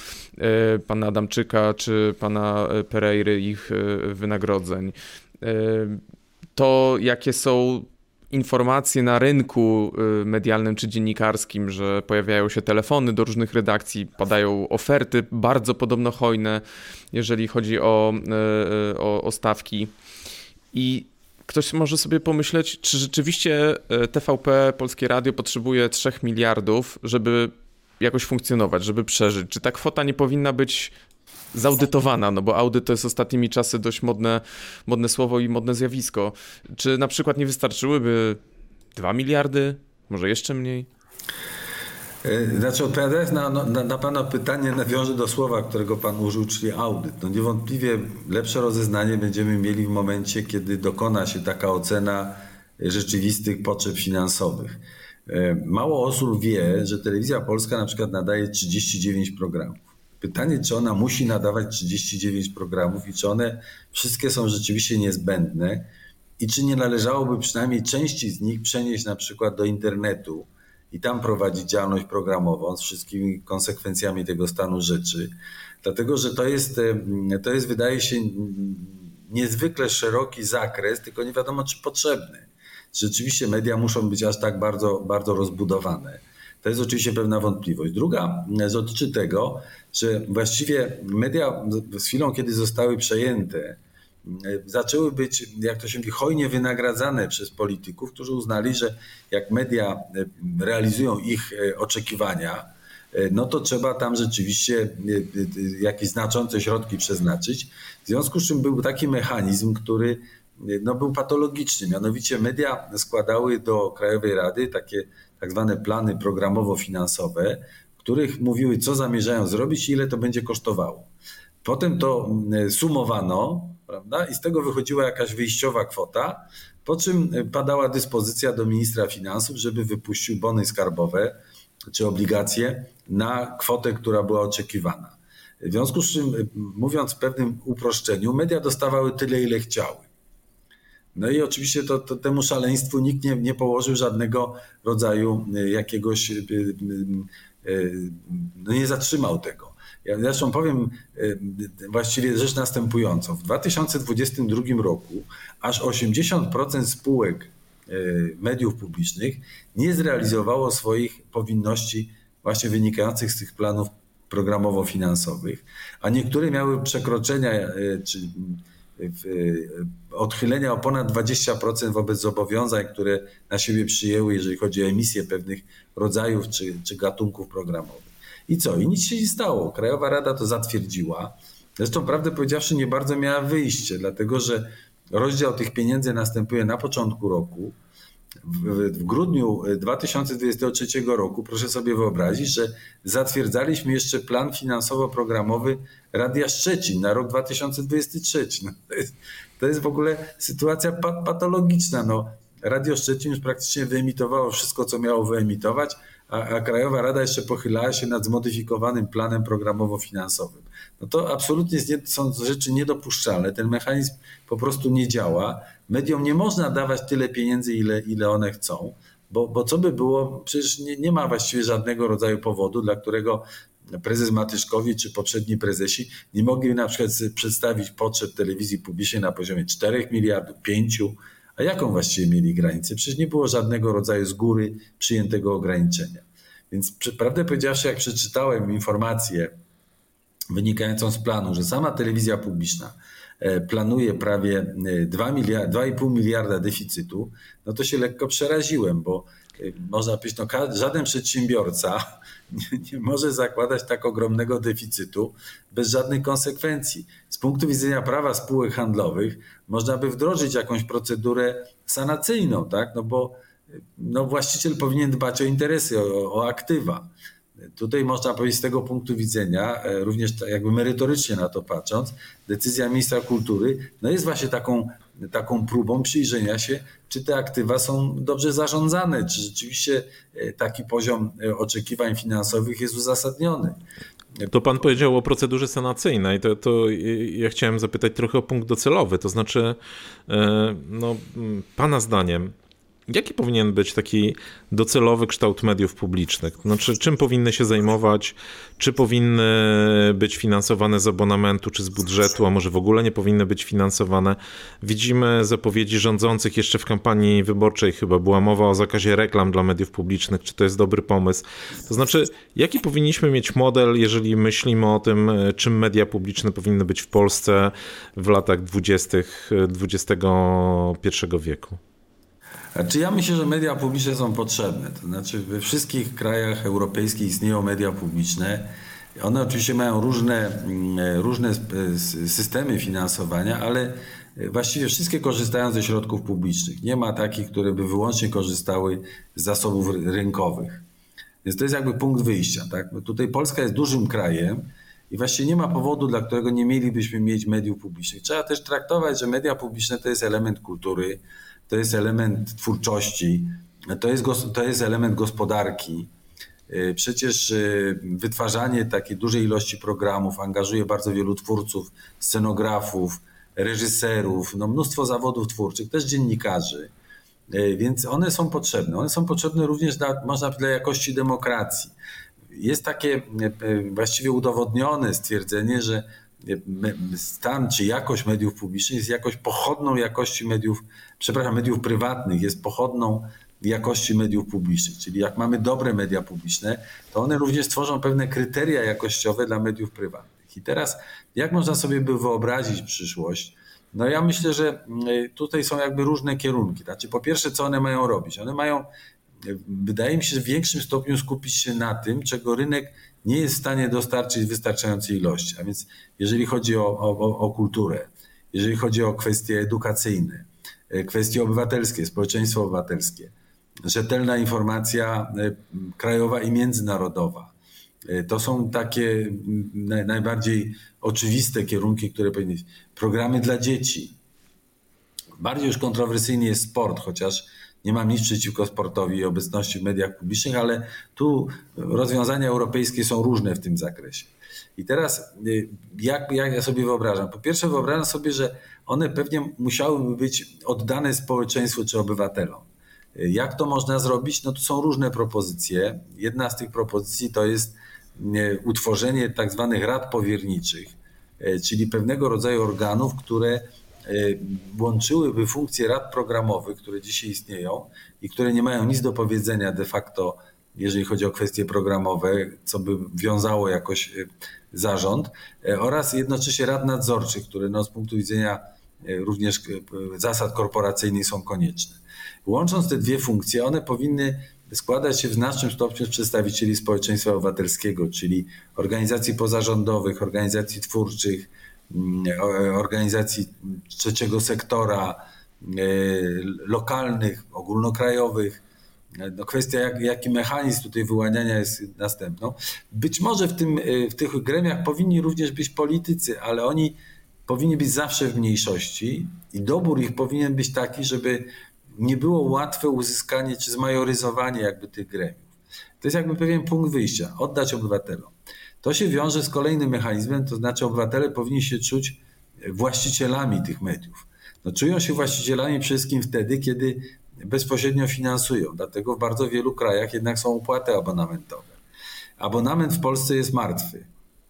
pana Adamczyka czy pana Pereiry, ich wynagrodzeń, to jakie są informacje na rynku y, medialnym czy dziennikarskim, że pojawiają się telefony do różnych redakcji, padają oferty bardzo podobno hojne, jeżeli chodzi o, y, y, o, o stawki. I ktoś może sobie pomyśleć, czy rzeczywiście TVP, Polskie Radio potrzebuje 3 miliardów, żeby jakoś funkcjonować, żeby przeżyć. Czy ta kwota nie powinna być zaudytowana, no bo audyt to jest ostatnimi czasy dość modne, modne słowo i modne zjawisko. Czy na przykład nie wystarczyłyby 2 miliardy, może jeszcze mniej? E, znaczy odpowiadając na, na, na, Pana pytanie nawiążę do słowa, którego Pan użył, czyli audyt. No niewątpliwie lepsze rozeznanie będziemy mieli w momencie, kiedy dokona się taka ocena rzeczywistych potrzeb finansowych. E, mało osób wie, że Telewizja Polska na przykład nadaje 39 programów. Pytanie, czy ona musi nadawać 39 programów i czy one wszystkie są rzeczywiście niezbędne i czy nie należałoby przynajmniej części z nich przenieść na przykład do internetu i tam prowadzić działalność programową z wszystkimi konsekwencjami tego stanu rzeczy. Dlatego, że to jest, to jest wydaje się niezwykle szeroki zakres, tylko nie wiadomo, czy potrzebny. Rzeczywiście media muszą być aż tak bardzo, bardzo rozbudowane. To jest oczywiście pewna wątpliwość. Druga dotyczy tego, że właściwie media z chwilą, kiedy zostały przejęte, zaczęły być, jak to się mówi, hojnie wynagradzane przez polityków, którzy uznali, że jak media realizują ich e, oczekiwania, e, no to trzeba tam rzeczywiście e, jakieś znaczące środki przeznaczyć. W związku z czym był taki mechanizm, który no, był patologiczny. Mianowicie media składały do Krajowej Rady takie tak zwane plany programowo-finansowe, których mówiły, co zamierzają zrobić i ile to będzie kosztowało. Potem to mm, sumowano, prawda, i z tego wychodziła jakaś wyjściowa kwota, po czym padała dyspozycja do ministra finansów, żeby wypuścił bony skarbowe czy obligacje na kwotę, która była oczekiwana. W związku z czym, mówiąc w pewnym uproszczeniu, media dostawały tyle, ile chciały. No i oczywiście to, to, temu szaleństwu nikt nie, nie położył żadnego rodzaju e, jakiegoś, e, e, no nie zatrzymał tego. Ja zresztą powiem właściwie rzecz następującą. W 2022 roku aż 80% spółek mediów publicznych nie zrealizowało swoich powinności właśnie wynikających z tych planów programowo-finansowych, a niektóre miały przekroczenia czy odchylenia o ponad 20% wobec zobowiązań, które na siebie przyjęły, jeżeli chodzi o emisję pewnych rodzajów czy, czy gatunków programowych. I co? I nic się nie stało. Krajowa Rada to zatwierdziła. Zresztą, prawdę powiedziawszy, nie bardzo miała wyjście, dlatego że rozdział tych pieniędzy następuje na początku roku w, w grudniu 2023 roku, proszę sobie wyobrazić, że zatwierdzaliśmy jeszcze plan finansowo-programowy Radia Szczecin na rok 2023. No, to, jest, to jest w ogóle sytuacja patologiczna. No, Radio Szczecin już praktycznie wyemitowało wszystko, co miało wyemitować, a, a Krajowa Rada jeszcze pochylała się nad zmodyfikowanym planem programowo-finansowym. No to absolutnie są rzeczy niedopuszczalne. Ten mechanizm po prostu nie działa. Mediom nie można dawać tyle pieniędzy, ile, ile one chcą, bo, bo co by było, przecież nie, nie ma właściwie żadnego rodzaju powodu, dla którego prezes Matyszkowi czy poprzedni prezesi nie mogli na przykład przedstawić potrzeb telewizji publicznej na poziomie 4 miliardów, 5, a jaką właściwie mieli granicę? Przecież nie było żadnego rodzaju z góry przyjętego ograniczenia. Więc prawdę powiedziawszy, jak przeczytałem informację wynikającą z planu, że sama telewizja publiczna e, planuje prawie 2 e, miliard, 2,5 miliarda deficytu, no to się lekko przeraziłem, bo e, można powiedzieć, no żaden przedsiębiorca nie, nie, może zakładać tak ogromnego deficytu bez żadnych konsekwencji. Z punktu widzenia prawa spółek handlowych można by wdrożyć jakąś procedurę sanacyjną, tak? no bo no właściciel powinien dbać o interesy, o, o aktywa. Tutaj można powiedzieć z tego punktu widzenia, e, również jakby merytorycznie na to patrząc, decyzja ministra kultury no jest właśnie taką, taką próbą przyjrzenia się, czy te aktywa są dobrze zarządzane, czy rzeczywiście e, taki poziom e, oczekiwań finansowych jest uzasadniony. To pan powiedział o procedurze sanacyjnej, to, to ja chciałem zapytać trochę o punkt docelowy, to znaczy, no, pana zdaniem, Jaki powinien być taki docelowy kształt mediów publicznych? Znaczy, czym powinny się zajmować? Czy powinny być finansowane z abonamentu, czy z budżetu, a może w ogóle nie powinny być finansowane? Widzimy zapowiedzi rządzących jeszcze w kampanii wyborczej, chyba była mowa o zakazie reklam dla mediów publicznych. Czy to jest dobry pomysł? To znaczy, jaki powinniśmy mieć model, jeżeli myślimy o tym, czym media publiczne powinny być w Polsce w latach 20. XXI wieku? Czy ja myślę, że media publiczne są potrzebne. To znaczy we wszystkich krajach europejskich istnieją media publiczne. One oczywiście mają różne, mm, różne systemy finansowania, ale właściwie wszystkie korzystają ze środków publicznych. Nie ma takich, które by wyłącznie korzystały z zasobów rynkowych. Więc to jest jakby punkt wyjścia. Tak? Bo tutaj Polska jest dużym krajem i właściwie nie ma powodu, dla którego nie mielibyśmy mieć mediów publicznych. Trzeba też traktować, że media publiczne to jest element kultury, to jest element twórczości, to jest, to jest element gospodarki. Y, przecież y, wytwarzanie takiej dużej ilości programów angażuje bardzo wielu twórców, scenografów, reżyserów, no mnóstwo zawodów twórczych, też dziennikarzy. Y, więc one są potrzebne. One są potrzebne również dla, można dla jakości demokracji. Jest takie właściwie udowodnione stwierdzenie, że stan czy jakość mediów publicznych jest jakoś pochodną jakości mediów, przepraszam, mediów prywatnych, jest pochodną jakości mediów publicznych. Czyli jak mamy dobre media publiczne, to one również tworzą pewne kryteria jakościowe dla mediów prywatnych. I teraz, jak można sobie by wyobrazić przyszłość? No ja myślę, że mm, tutaj są jakby różne kierunki. Znaczy, po pierwsze, co one mają robić? One mają, wydaje mi się, w większym stopniu skupić się na tym, czego rynek nie jest w stanie dostarczyć wystarczającej ilości. A więc jeżeli chodzi o, o, o kulturę, jeżeli chodzi o kwestie edukacyjne, e, kwestie obywatelskie, społeczeństwo obywatelskie, rzetelna informacja e, krajowa i międzynarodowa. E, to są takie najbardziej oczywiste kierunki, które powinny być. Programy dla dzieci. Bardziej już kontrowersyjny jest sport, chociaż nie mam nic przeciwko sportowi i obecności w mediach publicznych, ale tu rozwiązania europejskie są różne w tym zakresie. I teraz y, jak, jak ja sobie wyobrażam? Po pierwsze wyobrażam sobie, że one pewnie musiałyby być oddane społeczeństwu czy obywatelom. Y, jak to można zrobić? No to są różne propozycje. Jedna z tych propozycji to jest utworzenie tak zwanych rad powierniczych, czyli pewnego rodzaju organów, które łączyłyby funkcje rad programowych, które dzisiaj istnieją i które nie mają nic do powiedzenia de facto, jeżeli chodzi o kwestie programowe, co by wiązało jakoś zarząd, oraz jednocześnie rad nadzorczych, które no, z punktu widzenia również zasad korporacyjnych są konieczne. Łącząc te dwie funkcje, one powinny składać się w znacznym stopniu z przedstawicieli społeczeństwa obywatelskiego, czyli organizacji pozarządowych, organizacji twórczych, organizacji trzeciego sektora, e, lokalnych, ogólnokrajowych. No kwestia, jak, jaki mechanizm tutaj wyłaniania jest następną. Być może w, tym, e, w tych gremiach powinni również być politycy, ale oni powinni być zawsze w mniejszości i dobór ich powinien być taki, żeby nie było łatwe uzyskanie czy zmajoryzowanie jakby tych gremiów. To jest jakby pewien punkt wyjścia, oddać obywatelom. To się wiąże z kolejnym mechanizmem, to znaczy obywatele powinni się czuć właścicielami tych mediów. No, czują się właścicielami przede wszystkim wtedy, kiedy bezpośrednio finansują. Dlatego w bardzo wielu krajach jednak są opłaty abonamentowe. Abonament w Polsce jest martwy.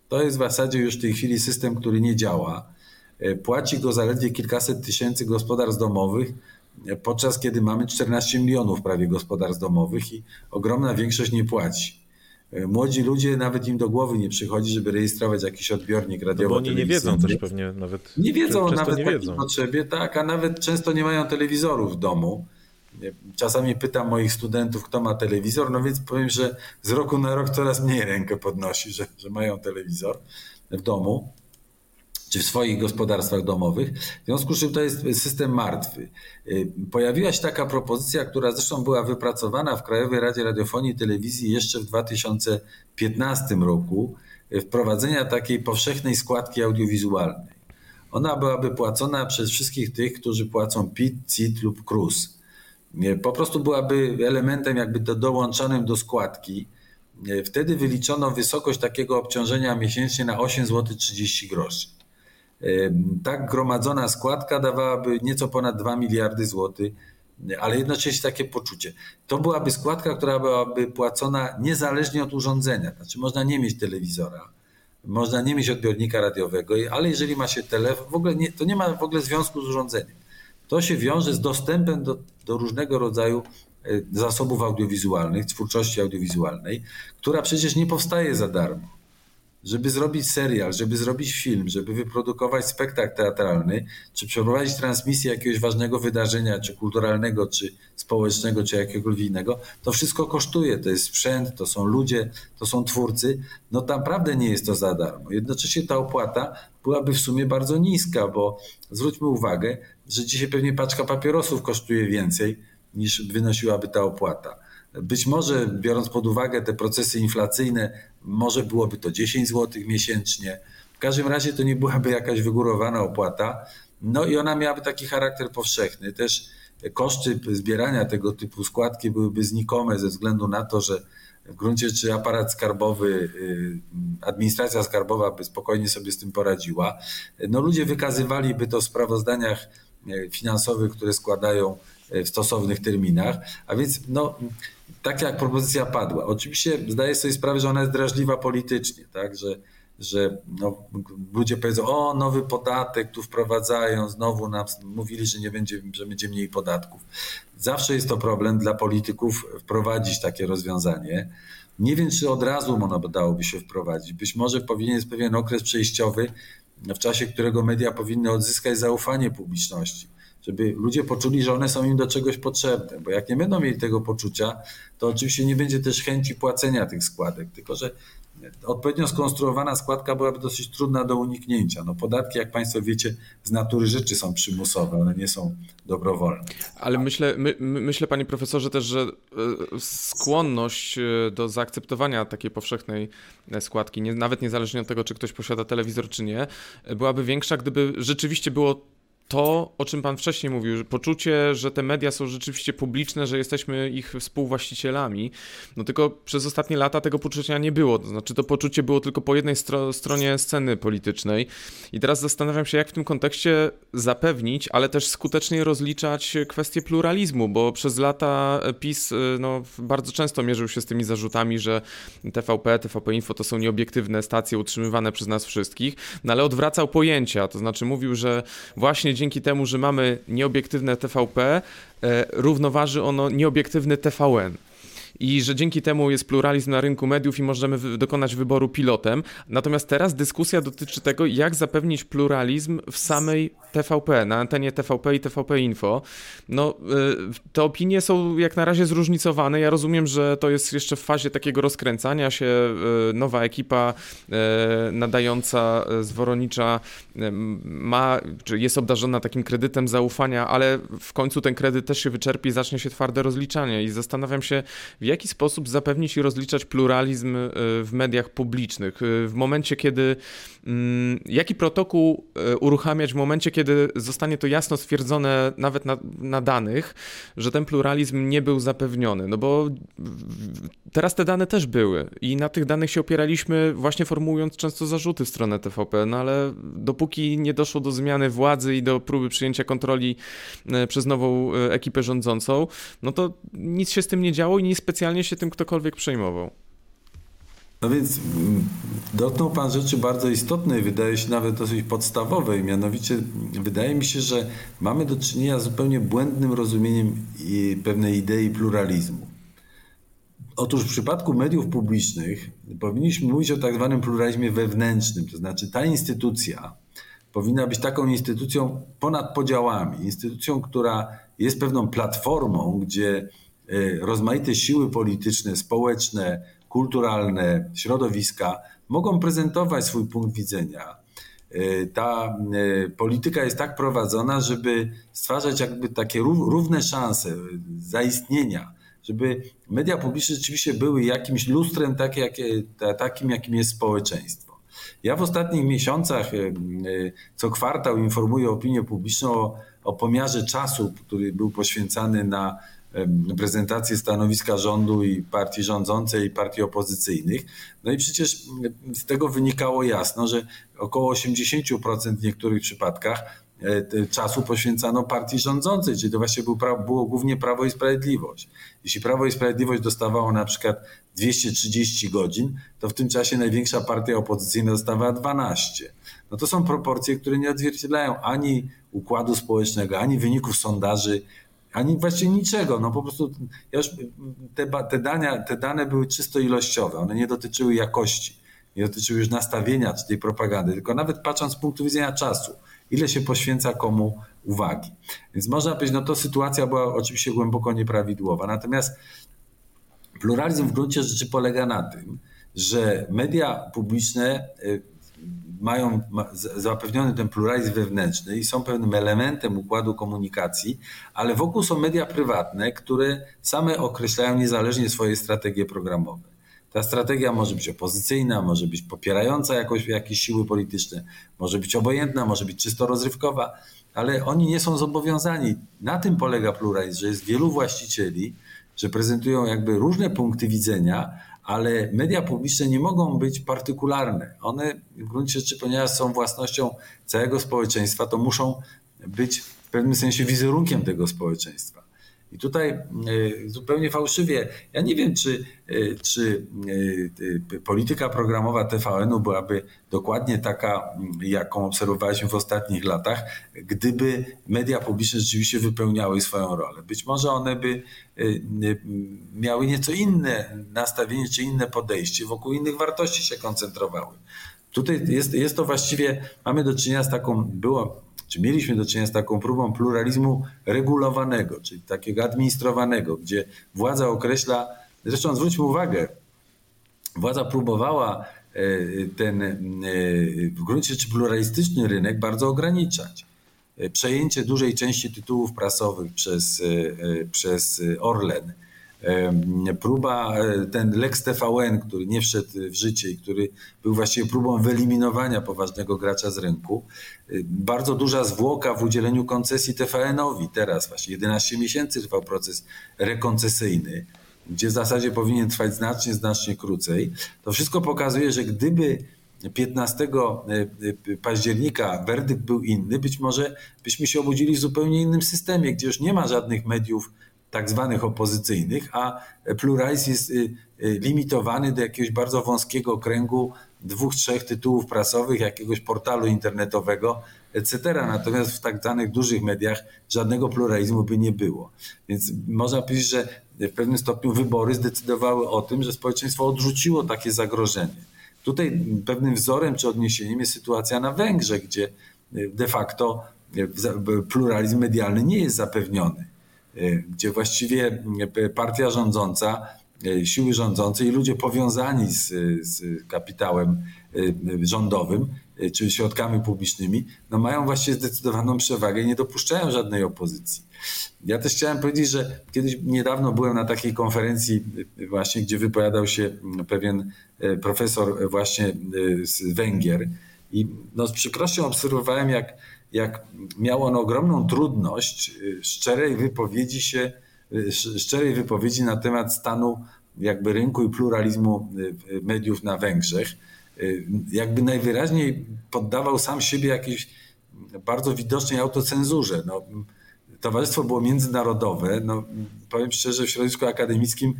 To jest w zasadzie już w tej chwili system, który nie działa. Płaci go zaledwie kilkaset tysięcy gospodarstw domowych, podczas kiedy mamy 14 milionów prawie gospodarstw domowych i ogromna większość nie płaci. Młodzi ludzie nawet im do głowy nie przychodzi, żeby rejestrować jakiś odbiornik radiowy. No bo oni nie wiedzą też pewnie nawet. Nie wiedzą nawet nie wiedzą. potrzebie, tak, a nawet często nie mają telewizorów w domu. Czasami pytam moich studentów, kto ma telewizor, no więc powiem, że z roku na rok coraz mniej rękę podnosi, że, że mają telewizor w domu czy w swoich gospodarstwach domowych. W związku z czym to jest system martwy. Y, pojawiła się taka propozycja, która zresztą była wypracowana w Krajowej Radzie Radiofonii i Telewizji jeszcze w 2015 roku, y, wprowadzenia takiej powszechnej składki audiowizualnej. Ona byłaby płacona przez wszystkich tych, którzy płacą PIT, CIT lub KRUS. Y, po prostu byłaby elementem jakby do, dołączonym do składki. Wtedy wyliczono wysokość takiego obciążenia miesięcznie na 8 zł 30 groszy tak gromadzona składka dawałaby nieco ponad 2 miliardy złotych, ale jednocześnie takie poczucie. To byłaby składka, która byłaby płacona niezależnie od urządzenia. Znaczy można nie mieć telewizora, można nie mieć odbiornika radiowego, ale jeżeli ma się telefon, w ogóle nie, to nie ma w ogóle związku z urządzeniem. To się wiąże z dostępem do, do różnego rodzaju e, zasobów audiowizualnych, twórczości audiowizualnej, która przecież nie powstaje za darmo żeby zrobić serial, żeby zrobić film, żeby wyprodukować spektakl teatralny, czy przeprowadzić transmisję jakiegoś ważnego wydarzenia, czy kulturalnego, czy społecznego, czy jakiegokolwiek innego, to wszystko kosztuje. To jest sprzęt, to są ludzie, to są twórcy. No naprawdę nie jest to za darmo. Jednocześnie ta opłata byłaby w sumie bardzo niska, bo zwróćmy uwagę, że dzisiaj pewnie paczka papierosów kosztuje więcej niż wynosiłaby ta opłata. Być może, biorąc pod uwagę te procesy inflacyjne, może byłoby to 10 zł miesięcznie. W każdym razie to nie byłaby jakaś wygórowana opłata. No i ona miałaby taki charakter powszechny. Też koszty zbierania tego typu składki byłyby znikome ze względu na to, że w gruncie rzeczy aparat skarbowy, y, administracja skarbowa by spokojnie sobie z tym poradziła. No ludzie wykazywaliby to w sprawozdaniach y, finansowych, które składają w stosownych terminach, a więc no, tak jak propozycja padła. Oczywiście zdaję sobie sprawę, że ona jest drażliwa politycznie, tak, że, że no, ludzie powiedzą, o nowy podatek tu wprowadzają, znowu nam mówili, że nie będzie, że będzie mniej podatków. Zawsze jest to problem dla polityków wprowadzić takie rozwiązanie. Nie wiem, czy od razu ono dałoby się wprowadzić. Być może powinien jest pewien okres przejściowy, w czasie którego media powinny odzyskać zaufanie publiczności żeby ludzie poczuli, że one są im do czegoś potrzebne, bo jak nie będą mieli tego poczucia, to oczywiście nie będzie też chęci płacenia tych składek, tylko że odpowiednio skonstruowana składka byłaby dosyć trudna do uniknięcia. No podatki, jak Państwo wiecie, z natury rzeczy są przymusowe, one nie są dobrowolne. Ale myślę, my, myślę Panie Profesorze też, że e, skłonność e, do zaakceptowania takiej powszechnej e, składki, nie, nawet niezależnie od tego, czy ktoś posiada telewizor, czy nie, byłaby większa, gdyby rzeczywiście było to, o czym pan wcześniej mówił, poczucie, że te media są rzeczywiście publiczne, że jesteśmy ich współwłaścicielami, no tylko przez ostatnie lata tego poczucia nie było. To znaczy, to poczucie było tylko po jednej stro stronie sceny politycznej. I teraz zastanawiam się, jak w tym kontekście zapewnić, ale też skutecznie rozliczać kwestię pluralizmu, bo przez lata PiS no, bardzo często mierzył się z tymi zarzutami, że TVP, TVP Info to są nieobiektywne stacje utrzymywane przez nas wszystkich, no ale odwracał pojęcia, to znaczy mówił, że właśnie dzięki temu, że mamy nieobiektywne TVP, e, równoważy ono nieobiektywny TVN i że dzięki temu jest pluralizm na rynku mediów i możemy dokonać wyboru pilotem. Natomiast teraz dyskusja dotyczy tego, jak zapewnić pluralizm w samej TVP, na antenie TVP i TVP Info. No, y, te opinie są jak na razie zróżnicowane. Ja rozumiem, że to jest jeszcze w fazie takiego rozkręcania się. Y, nowa ekipa y, nadająca z Woronicza ma, czy jest obdarzona takim kredytem zaufania, ale w końcu ten kredyt też się wyczerpi i zacznie się twarde rozliczanie. I zastanawiam się, w jaki sposób zapewnić i rozliczać pluralizm w mediach publicznych? W momencie, kiedy. Mm, jaki protokół uruchamiać w momencie, kiedy zostanie to jasno stwierdzone, nawet na, na danych, że ten pluralizm nie był zapewniony? No bo teraz te dane też były i na tych danych się opieraliśmy, właśnie formułując często zarzuty w stronę TVP, no ale dopóki nie doszło do zmiany władzy i do próby przyjęcia kontroli przez nową ekipę rządzącą, no to nic się z tym nie działo i nie specjalnie specjalnie się tym ktokolwiek przejmował. No więc mm, dotknął Pan rzeczy bardzo istotnej, wydaje się nawet dosyć podstawowej. Mianowicie wydaje mi się, że mamy do czynienia z zupełnie błędnym rozumieniem pewnej idei pluralizmu. Otóż w przypadku mediów publicznych powinniśmy mówić o tak zwanym pluralizmie wewnętrznym, to znaczy ta instytucja powinna być taką instytucją ponad podziałami, instytucją, która jest pewną platformą, gdzie Y, rozmaite siły polityczne, społeczne, kulturalne, środowiska mogą prezentować swój punkt widzenia. Y, ta y, polityka jest tak prowadzona, żeby stwarzać jakby takie równe szanse zaistnienia, żeby media publiczne rzeczywiście były jakimś lustrem tak jak, takim, jakim jest społeczeństwo. Ja w ostatnich miesiącach co kwartał informuję opinię publiczną o, o pomiarze czasu, który był poświęcany na prezentację stanowiska rządu i partii rządzącej i partii opozycyjnych. No i przecież z tego wynikało jasno, że około 80% w niektórych przypadkach e, czasu poświęcano partii rządzącej, czyli to właśnie było, było głównie Prawo i Sprawiedliwość. Jeśli Prawo i Sprawiedliwość dostawało na przykład 230 godzin, to w tym czasie największa partia opozycyjna dostawała 12. No to są proporcje, które nie odzwierciedlają ani układu społecznego, ani wyników sondaży ani właściwie niczego. No po prostu ja już te, te, dania, te dane były czysto ilościowe, one nie dotyczyły jakości, nie dotyczyły już nastawienia czy tej propagandy, tylko nawet patrząc z punktu widzenia czasu, ile się poświęca komu uwagi. Więc można powiedzieć, no to sytuacja była oczywiście głęboko nieprawidłowa. Natomiast pluralizm w gruncie rzeczy polega na tym, że media publiczne y, mają zapewniony ten pluralizm wewnętrzny i są pewnym elementem układu komunikacji, ale wokół są media prywatne, które same określają niezależnie swoje strategie programowe. Ta strategia może być opozycyjna, może być popierająca jakoś, jakieś siły polityczne, może być obojętna, może być czysto rozrywkowa, ale oni nie są zobowiązani. Na tym polega pluralizm, że jest wielu właścicieli, że prezentują jakby różne punkty widzenia, ale media publiczne nie mogą być partykularne. One w gruncie rzeczy, ponieważ są własnością całego społeczeństwa, to muszą być w pewnym sensie wizerunkiem tego społeczeństwa. I tutaj e, zupełnie fałszywie, ja nie wiem, czy, e, czy e, polityka programowa TVN-u byłaby dokładnie taka, jaką obserwowaliśmy w ostatnich latach, gdyby media publiczne rzeczywiście wypełniały swoją rolę. Być może one by miały nieco inne nastawienie czy inne podejście, wokół innych wartości się koncentrowały. Tutaj jest, jest to właściwie, mamy do czynienia z taką, było czy mieliśmy do czynienia z taką próbą pluralizmu regulowanego, czyli takiego administrowanego, gdzie władza określa, zresztą zwróćmy uwagę, władza próbowała e, ten e, w gruncie rzeczy pluralistyczny rynek bardzo ograniczać. E, przejęcie dużej części tytułów prasowych przez, przez Orlen Próba, e, ten Lex TVN, który nie wszedł w życie i który był właściwie próbą wyeliminowania poważnego gracza z rynku. E, bardzo duża zwłoka w udzieleniu koncesji TVN-owi. Teraz właśnie 11 miesięcy trwał proces rekoncesyjny, gdzie w zasadzie powinien trwać znacznie, znacznie krócej. To wszystko pokazuje, że gdyby 15 października werdykt był inny, być może byśmy się obudzili w zupełnie innym systemie, gdzie już nie ma żadnych mediów tak zwanych opozycyjnych, a pluralizm jest y, y, limitowany do jakiegoś bardzo wąskiego kręgu dwóch, trzech tytułów prasowych, jakiegoś portalu internetowego, etc. Natomiast w tak zwanych dużych mediach żadnego pluralizmu by nie było. Więc można powiedzieć, że w pewnym stopniu wybory zdecydowały o tym, że społeczeństwo odrzuciło takie zagrożenie. Tutaj pewnym wzorem czy odniesieniem jest sytuacja na Węgrzech, gdzie de facto pluralizm medialny nie jest zapewniony. E, gdzie właściwie e, partia rządząca, e, siły rządzące i ludzie powiązani z, z kapitałem rządowym czy środkami publicznymi, no mają właściwie zdecydowaną przewagę i nie dopuszczają żadnej opozycji. Ja też chciałem powiedzieć, że kiedyś niedawno byłem na takiej konferencji właśnie, gdzie wypowiadał się pewien profesor właśnie z Węgier i no z przykrością obserwowałem, jak jak miał on ogromną trudność y, szczerej wypowiedzi się, y, szczerej wypowiedzi na temat stanu jakby rynku i pluralizmu y, mediów na Węgrzech. Jakby najwyraźniej poddawał sam siebie jakiejś bardzo widocznej autocenzurze. No, towarzystwo było międzynarodowe. No, powiem szczerze, w środowisku akademickim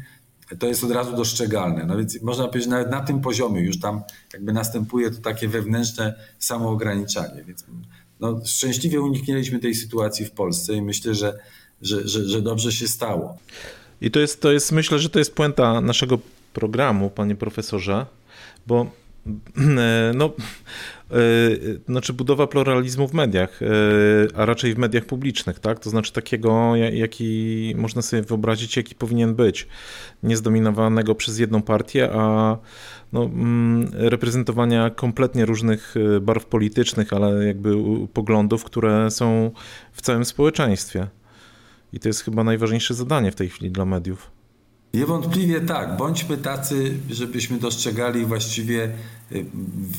to jest od razu dostrzegalne. No więc można powiedzieć, nawet na tym poziomie już tam jakby następuje to takie wewnętrzne samoograniczanie. Więc no, szczęśliwie uniknęliśmy tej sytuacji w Polsce i myślę, że, że, że, że dobrze się stało. I to jest, to jest, myślę, że to jest puenta naszego programu, panie profesorze, bo no, znaczy budowa pluralizmu w mediach, e, a raczej w mediach publicznych, tak? To znaczy takiego, jaki można sobie wyobrazić, jaki powinien być. Niezdominowanego przez jedną partię, a no, mm, reprezentowania kompletnie różnych e, barw politycznych, ale jakby poglądów, które są w całym społeczeństwie. I to jest chyba najważniejsze zadanie w tej chwili dla mediów. Niewątpliwie tak. Bądźmy tacy, żebyśmy dostrzegali właściwie y,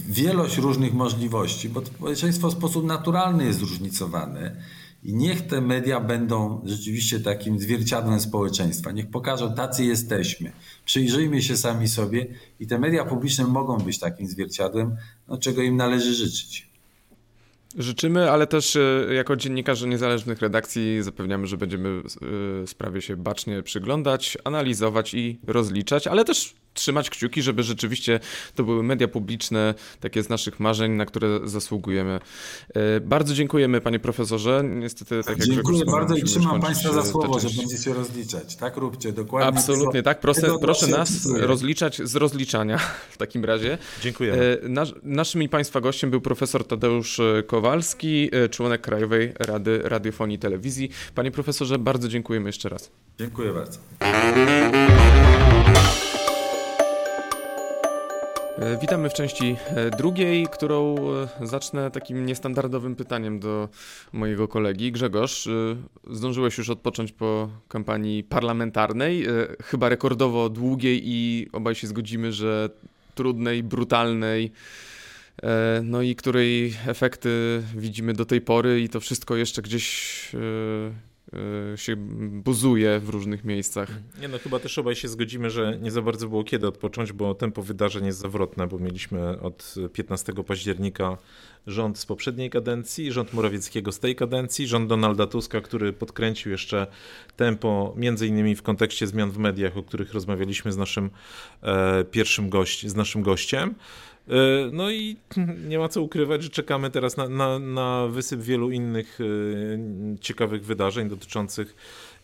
wielość różnych możliwości, bo społeczeństwo w sposób naturalny jest zróżnicowane. I niech te media będą rzeczywiście takim zwierciadłem społeczeństwa. Niech pokażą, tacy jesteśmy. Przyjrzyjmy się sami sobie i te media publiczne mogą być takim zwierciadłem, no, czego im należy życzyć. Życzymy, ale też e, jako dziennikarze niezależnych redakcji zapewniamy, że będziemy e, sprawie się bacznie przyglądać, analizować i rozliczać, ale też trzymać kciuki, żeby rzeczywiście to były media publiczne, takie z naszych marzeń, na które zasługujemy. E, bardzo dziękujemy panie profesorze. Niestety, tak jak Dziękuję bardzo i trzymam państwa za słowo, że będziecie rozliczać. Tak róbcie, dokładnie. Absolutnie, tak. Proszę, proszę nas rozliczać z rozliczania w takim razie. Dziękuję. Nasz, naszym i państwa gościem był profesor Tadeusz Kowalski, e, członek Krajowej Rady Radiofonii i Telewizji. Panie profesorze, bardzo dziękujemy jeszcze raz. Dziękuję bardzo. Witamy w części e, drugiej, którą e, zacznę takim niestandardowym pytaniem do mojego kolegi. Grzegorz, zdążyłeś już odpocząć po kampanii parlamentarnej, chyba rekordowo długiej i obaj się zgodzimy, że trudnej, brutalnej, no i której efekty widzimy do tej pory i to wszystko jeszcze gdzieś się buzuje w różnych miejscach. Nie no, chyba też obaj się zgodzimy, że nie za bardzo było kiedy odpocząć, bo tempo wydarzeń jest zawrotne, bo mieliśmy od 15 października rząd z poprzedniej kadencji, rząd Morawieckiego z tej kadencji, rząd Donalda Tuska, który podkręcił jeszcze tempo, między innymi w kontekście zmian w mediach, o których rozmawialiśmy z naszym e, pierwszym gość, z naszym gościem. E, no i nie ma co ukrywać, że czekamy teraz na, na, na wysyp wielu innych e, ciekawych wydarzeń dotyczących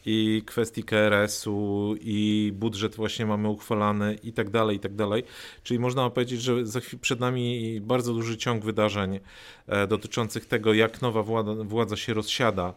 i kwestii KRS-u, i budżet właśnie mamy uchwalany, i tak dalej, i tak dalej. Czyli można powiedzieć, że przed nami bardzo duży ciąg wydarzeń e, dotyczących tego, jak nowa władza, władza się rozsiada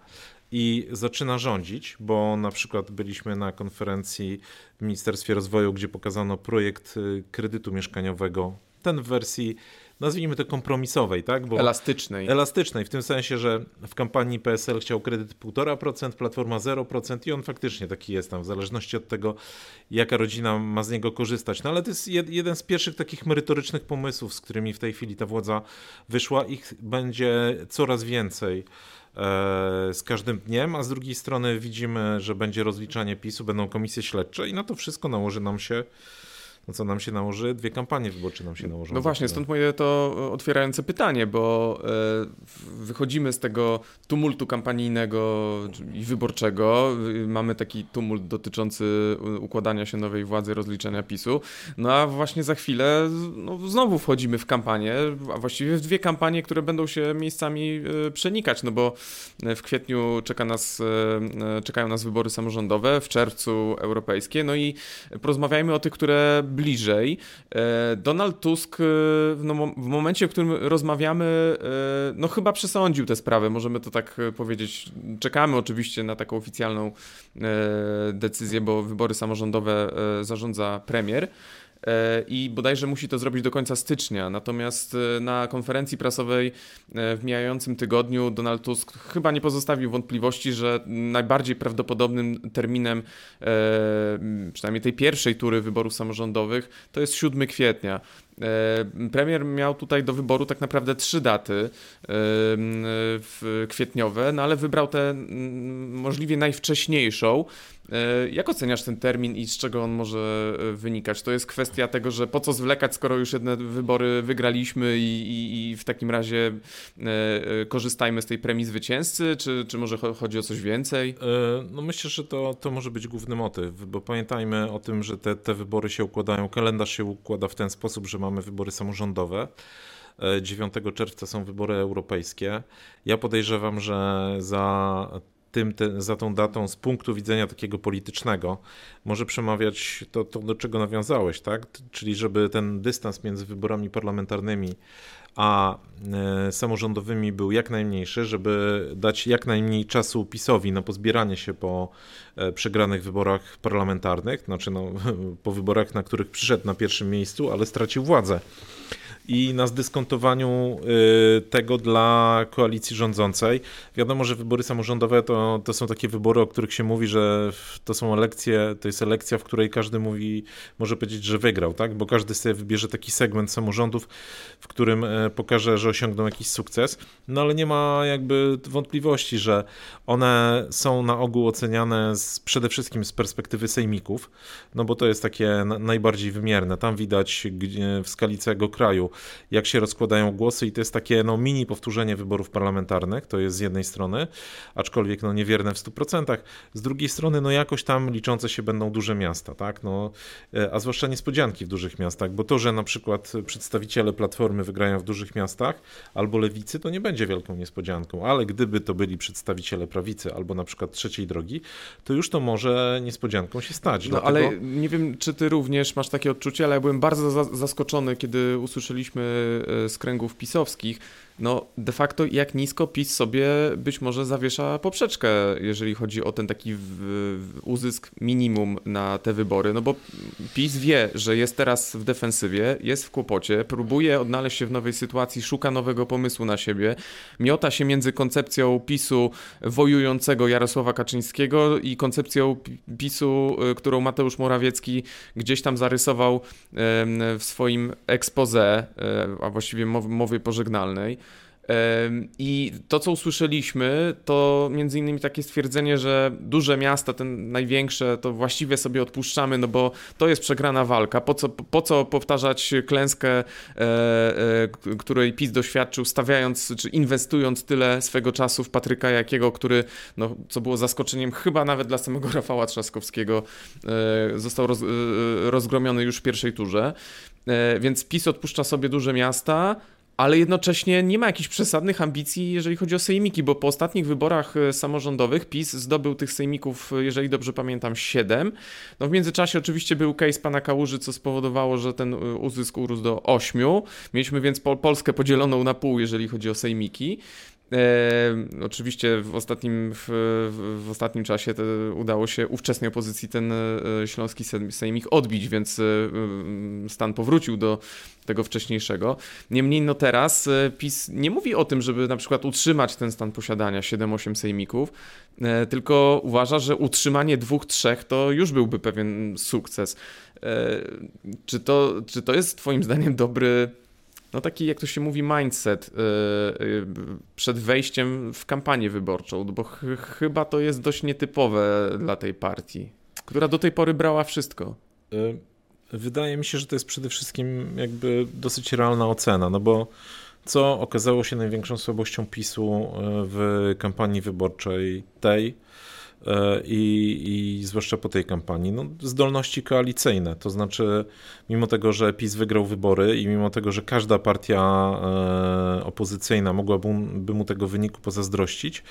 i zaczyna rządzić, bo na przykład byliśmy na konferencji w Ministerstwie Rozwoju, gdzie pokazano projekt kredytu mieszkaniowego ten w wersji nazwijmy to kompromisowej, tak? Bo elastycznej. Elastycznej, w tym sensie, że w kampanii PSL chciał kredyt 1,5%, Platforma 0% i on faktycznie taki jest tam, w zależności od tego, jaka rodzina ma z niego korzystać. No ale to jest jeden z pierwszych takich merytorycznych pomysłów, z którymi w tej chwili ta władza wyszła. Ich będzie coraz więcej. E, z każdym dniem, a z drugiej strony widzimy, że będzie rozliczanie PiSu, będą komisje śledcze i na to wszystko nałoży nam się no co nam się nałoży? Dwie kampanie wyborcze nam się nałożą. No właśnie, stąd moje to otwierające pytanie, bo e, wychodzimy z tego tumultu kampanijnego i wyborczego. Mamy taki tumult dotyczący układania się nowej władzy, rozliczenia PiSu. No a właśnie za chwilę no, znowu wchodzimy w kampanię, a właściwie w dwie kampanie, które będą się miejscami e, przenikać, no bo w kwietniu czeka nas, e, czekają nas wybory samorządowe, w czerwcu europejskie, no i porozmawiajmy o tych, które bliżej. E, Donald Tusk e, no, w momencie, w którym rozmawiamy, e, no chyba przesądził tę sprawę, możemy to tak powiedzieć. Czekamy oczywiście na taką oficjalną decyzję, bo wybory samorządowe zarządza premier. E, i bodajże musi to zrobić do końca stycznia. Natomiast e, na konferencji prasowej e, w mijającym tygodniu Donald Tusk chyba nie pozostawił wątpliwości, że najbardziej prawdopodobnym terminem, przynajmniej tej pierwszej tury wyborów samorządowych, to jest 7 kwietnia. Premier miał tutaj do wyboru tak naprawdę trzy daty kwietniowe, no ale wybrał tę możliwie najwcześniejszą, E, jak oceniasz ten termin i z czego on może e, wynikać? To jest kwestia tego, że po co zwlekać, skoro już jedne wybory wygraliśmy i, i, i w takim razie e, korzystajmy z tej premii zwycięzcy, czy, czy może chodzi o coś więcej? No myślę, że to, to może być główny motyw, bo pamiętajmy o tym, że te, te wybory się układają, kalendarz się układa w ten sposób, że mamy wybory samorządowe. 9 czerwca są wybory europejskie. Ja podejrzewam, że za tym, te, za tą datą z punktu widzenia takiego politycznego może przemawiać to, to, do czego nawiązałeś, tak? Czyli żeby ten dystans między wyborami parlamentarnymi a e, samorządowymi był jak najmniejszy, żeby dać jak najmniej czasu PiSowi na pozbieranie się po e, przegranych wyborach parlamentarnych, znaczy no, po wyborach, na których przyszedł na pierwszym miejscu, ale stracił władzę i na zdyskontowaniu y, tego dla koalicji rządzącej. Wiadomo, że wybory samorządowe to, to są takie wybory, o których się mówi, że to są elekcje, to jest elekcja, w której każdy mówi, może powiedzieć, że wygrał, tak? Bo każdy sobie wybierze taki segment samorządów, w którym e, pokaże, że osiągną jakiś sukces. No ale nie ma jakby wątpliwości, że one są na ogół oceniane z, przede wszystkim z perspektywy sejmików, no bo to jest takie najbardziej wymierne. Tam widać w skali całego kraju, jak się rozkładają głosy i to jest takie no, mini powtórzenie wyborów parlamentarnych, to jest z jednej strony, aczkolwiek no, niewierne w 100%, z drugiej strony no, jakoś tam liczące się będą duże miasta, tak, no, e, a zwłaszcza niespodzianki w dużych miastach, bo to, że na przykład przedstawiciele Platformy wygrają w dużych miastach albo Lewicy, to nie będzie wielką niespodzianką, ale gdyby to byli przedstawiciele prawicy albo na przykład trzeciej drogi, to już to może niespodzianką się stać. No Dlatego... ale nie wiem, czy ty również masz takie odczucie, ale ja byłem bardzo zaskoczony, kiedy usłyszeliśmy e, z kręgów pisowskich, no de facto jak nisko PiS sobie być może zawiesza poprzeczkę, jeżeli chodzi o ten taki uzysk minimum na te wybory, no bo PiS wie, że jest teraz w defensywie, jest w kłopocie, próbuje odnaleźć się w nowej sytuacji, szuka nowego pomysłu na siebie, miota się między koncepcją PiSu wojującego Jarosława Kaczyńskiego i koncepcją PiSu, y, którą Mateusz Morawiecki gdzieś tam zarysował w swoim expose, a właściwie mowie pożegnalnej. I to, co usłyszeliśmy, to między innymi takie stwierdzenie, że duże miasta, te największe, to właściwie sobie odpuszczamy, no bo to jest przegrana walka. Po co, po co powtarzać klęskę, e, e, której PiS doświadczył, stawiając czy inwestując tyle swego czasu w Patryka Jakiego, który, no, co było zaskoczeniem chyba nawet dla samego Rafała Trzaskowskiego, e, został roz, rozgromiony już w pierwszej turze. Więc PiS odpuszcza sobie duże miasta, ale jednocześnie nie ma jakichś przesadnych ambicji, jeżeli chodzi o sejmiki, bo po ostatnich wyborach e, samorządowych PiS zdobył tych sejmików, e, jeżeli dobrze pamiętam, 7. No w międzyczasie oczywiście był case pana Kałuży, co spowodowało, że ten e, uzysk urósł do 8. Mieliśmy więc Polskę podzieloną na pół, jeżeli chodzi o sejmiki. E, oczywiście w ostatnim, w, w ostatnim czasie udało się ówczesnej opozycji ten e, śląski sejmik odbić, więc e, stan powrócił do tego wcześniejszego. Niemniej no teraz e, PiS nie mówi o tym, żeby na przykład utrzymać ten stan posiadania 7-8 sejmików, e, tylko uważa, że utrzymanie dwóch, trzech to już byłby pewien sukces. E, czy to, czy to jest twoim zdaniem dobry no taki, jak to się mówi, mindset yy, yy, przed wejściem w kampanię wyborczą, bo ch chyba to jest dość nietypowe dla tej partii, która do tej pory brała wszystko. Y, wydaje mi się, że to jest przede wszystkim jakby dosyć realna ocena, no bo co okazało się największą słabością PiSu w kampanii wyborczej tej, E, i, i zwłaszcza po tej kampanii, no, zdolności koalicyjne. To znaczy, mimo tego, że PiS wygrał wybory i mimo tego, że każda partia e, opozycyjna mogłaby by mu tego wyniku pozazdrościć,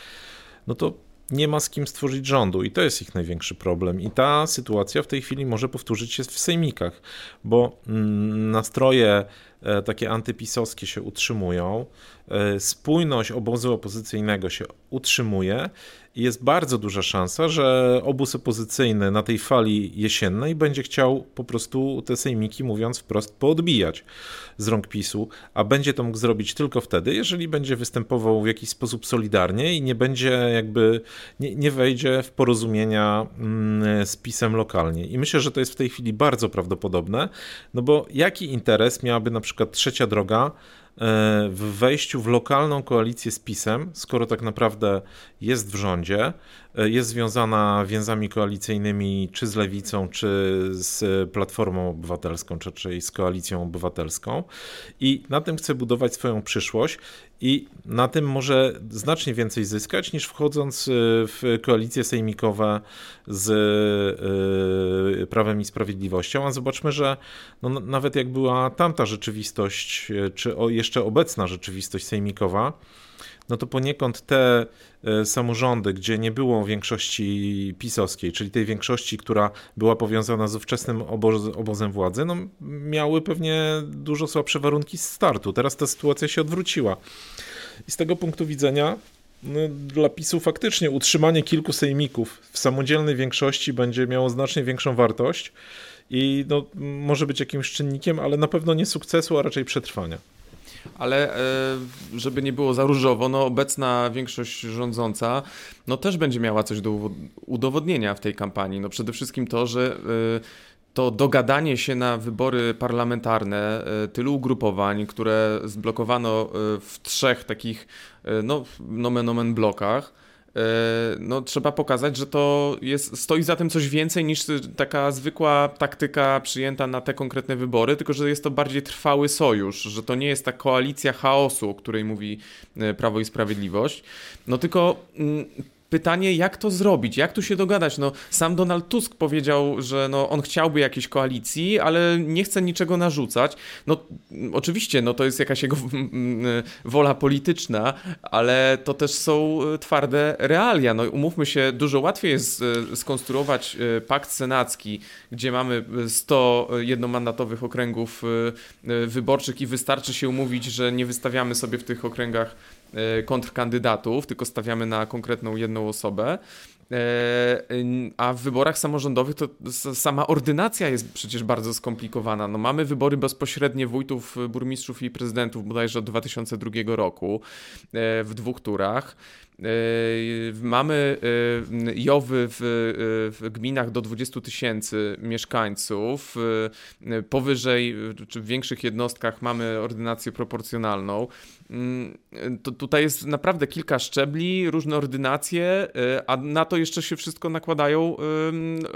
no to nie ma z kim stworzyć rządu i to jest ich największy problem. I ta sytuacja w tej chwili może powtórzyć się w sejmikach, bo mm, nastroje e, takie antypisowskie się utrzymują, spójność obozu opozycyjnego się utrzymuje jest bardzo duża szansa, że obóz opozycyjny na tej fali jesiennej będzie chciał po prostu te sejmiki, mówiąc wprost, poodbijać z rąk PiSu, a będzie to mógł zrobić tylko wtedy, jeżeli będzie występował w jakiś sposób solidarnie i nie będzie jakby, nie, nie wejdzie w porozumienia mm, z PiSem lokalnie. I myślę, że to jest w tej chwili bardzo prawdopodobne, no bo jaki interes miałaby na przykład trzecia droga w wejściu w lokalną koalicję z PiSem, skoro tak naprawdę jest w rządzie, e, jest związana więzami koalicyjnymi czy z Lewicą, czy z Platformą Obywatelską, czy, czy z Koalicją Obywatelską i na tym chce budować swoją przyszłość i na tym może znacznie więcej zyskać niż wchodząc e, w koalicje sejmikowe z e, Prawem i Sprawiedliwością. A zobaczmy, że no, nawet jak była tamta rzeczywistość, e, czy jeszcze obecna rzeczywistość sejmikowa, no to poniekąd te samorządy, gdzie nie było większości pisowskiej, czyli tej większości, która była powiązana z ówczesnym oboz, obozem władzy, no miały pewnie dużo słabsze warunki startu. Teraz ta sytuacja się odwróciła. I z tego punktu widzenia no, dla PiSu faktycznie utrzymanie kilku sejmików w samodzielnej większości będzie miało znacznie większą wartość i no, może być jakimś czynnikiem, ale na pewno nie sukcesu, a raczej przetrwania. Ale e, żeby nie było za różowo, no obecna większość rządząca no też będzie miała coś do udowodnienia w tej kampanii. No przede wszystkim to, że e, to dogadanie się na wybory parlamentarne e, tylu ugrupowań, które zblokowano w trzech takich, no, nomen omen blokach, no, trzeba pokazać, że to jest, stoi za tym coś więcej niż taka zwykła taktyka przyjęta na te konkretne wybory, tylko że jest to bardziej trwały sojusz, że to nie jest ta koalicja chaosu, o której mówi Prawo i Sprawiedliwość. No tylko mm, pytanie, jak to zrobić, jak tu się dogadać. No, sam Donald Tusk powiedział, że no, on chciałby jakiejś koalicji, ale nie chce niczego narzucać. No, oczywiście, no, to jest jakaś jego wola polityczna, ale to też są e, twarde realia. No, umówmy się, dużo łatwiej jest e, skonstruować e, pakt senacki, gdzie mamy 100 jednomandatowych okręgów wyborczych i wystarczy się umówić, że nie wystawiamy sobie w tych okręgach kontrkandydatów, tylko stawiamy na konkretną jedną osobę. E, a w wyborach samorządowych to sama ordynacja jest przecież bardzo skomplikowana. No mamy wybory bezpośrednie wójtów, burmistrzów i prezydentów bodajże od 2002 roku e, w dwóch turach. Mamy JOWy w, w gminach do 20 tysięcy mieszkańców. Powyżej, czy w większych jednostkach mamy ordynację proporcjonalną. Mm, to tutaj jest naprawdę kilka szczebli, różne ordynacje, y, a na to jeszcze się wszystko nakładają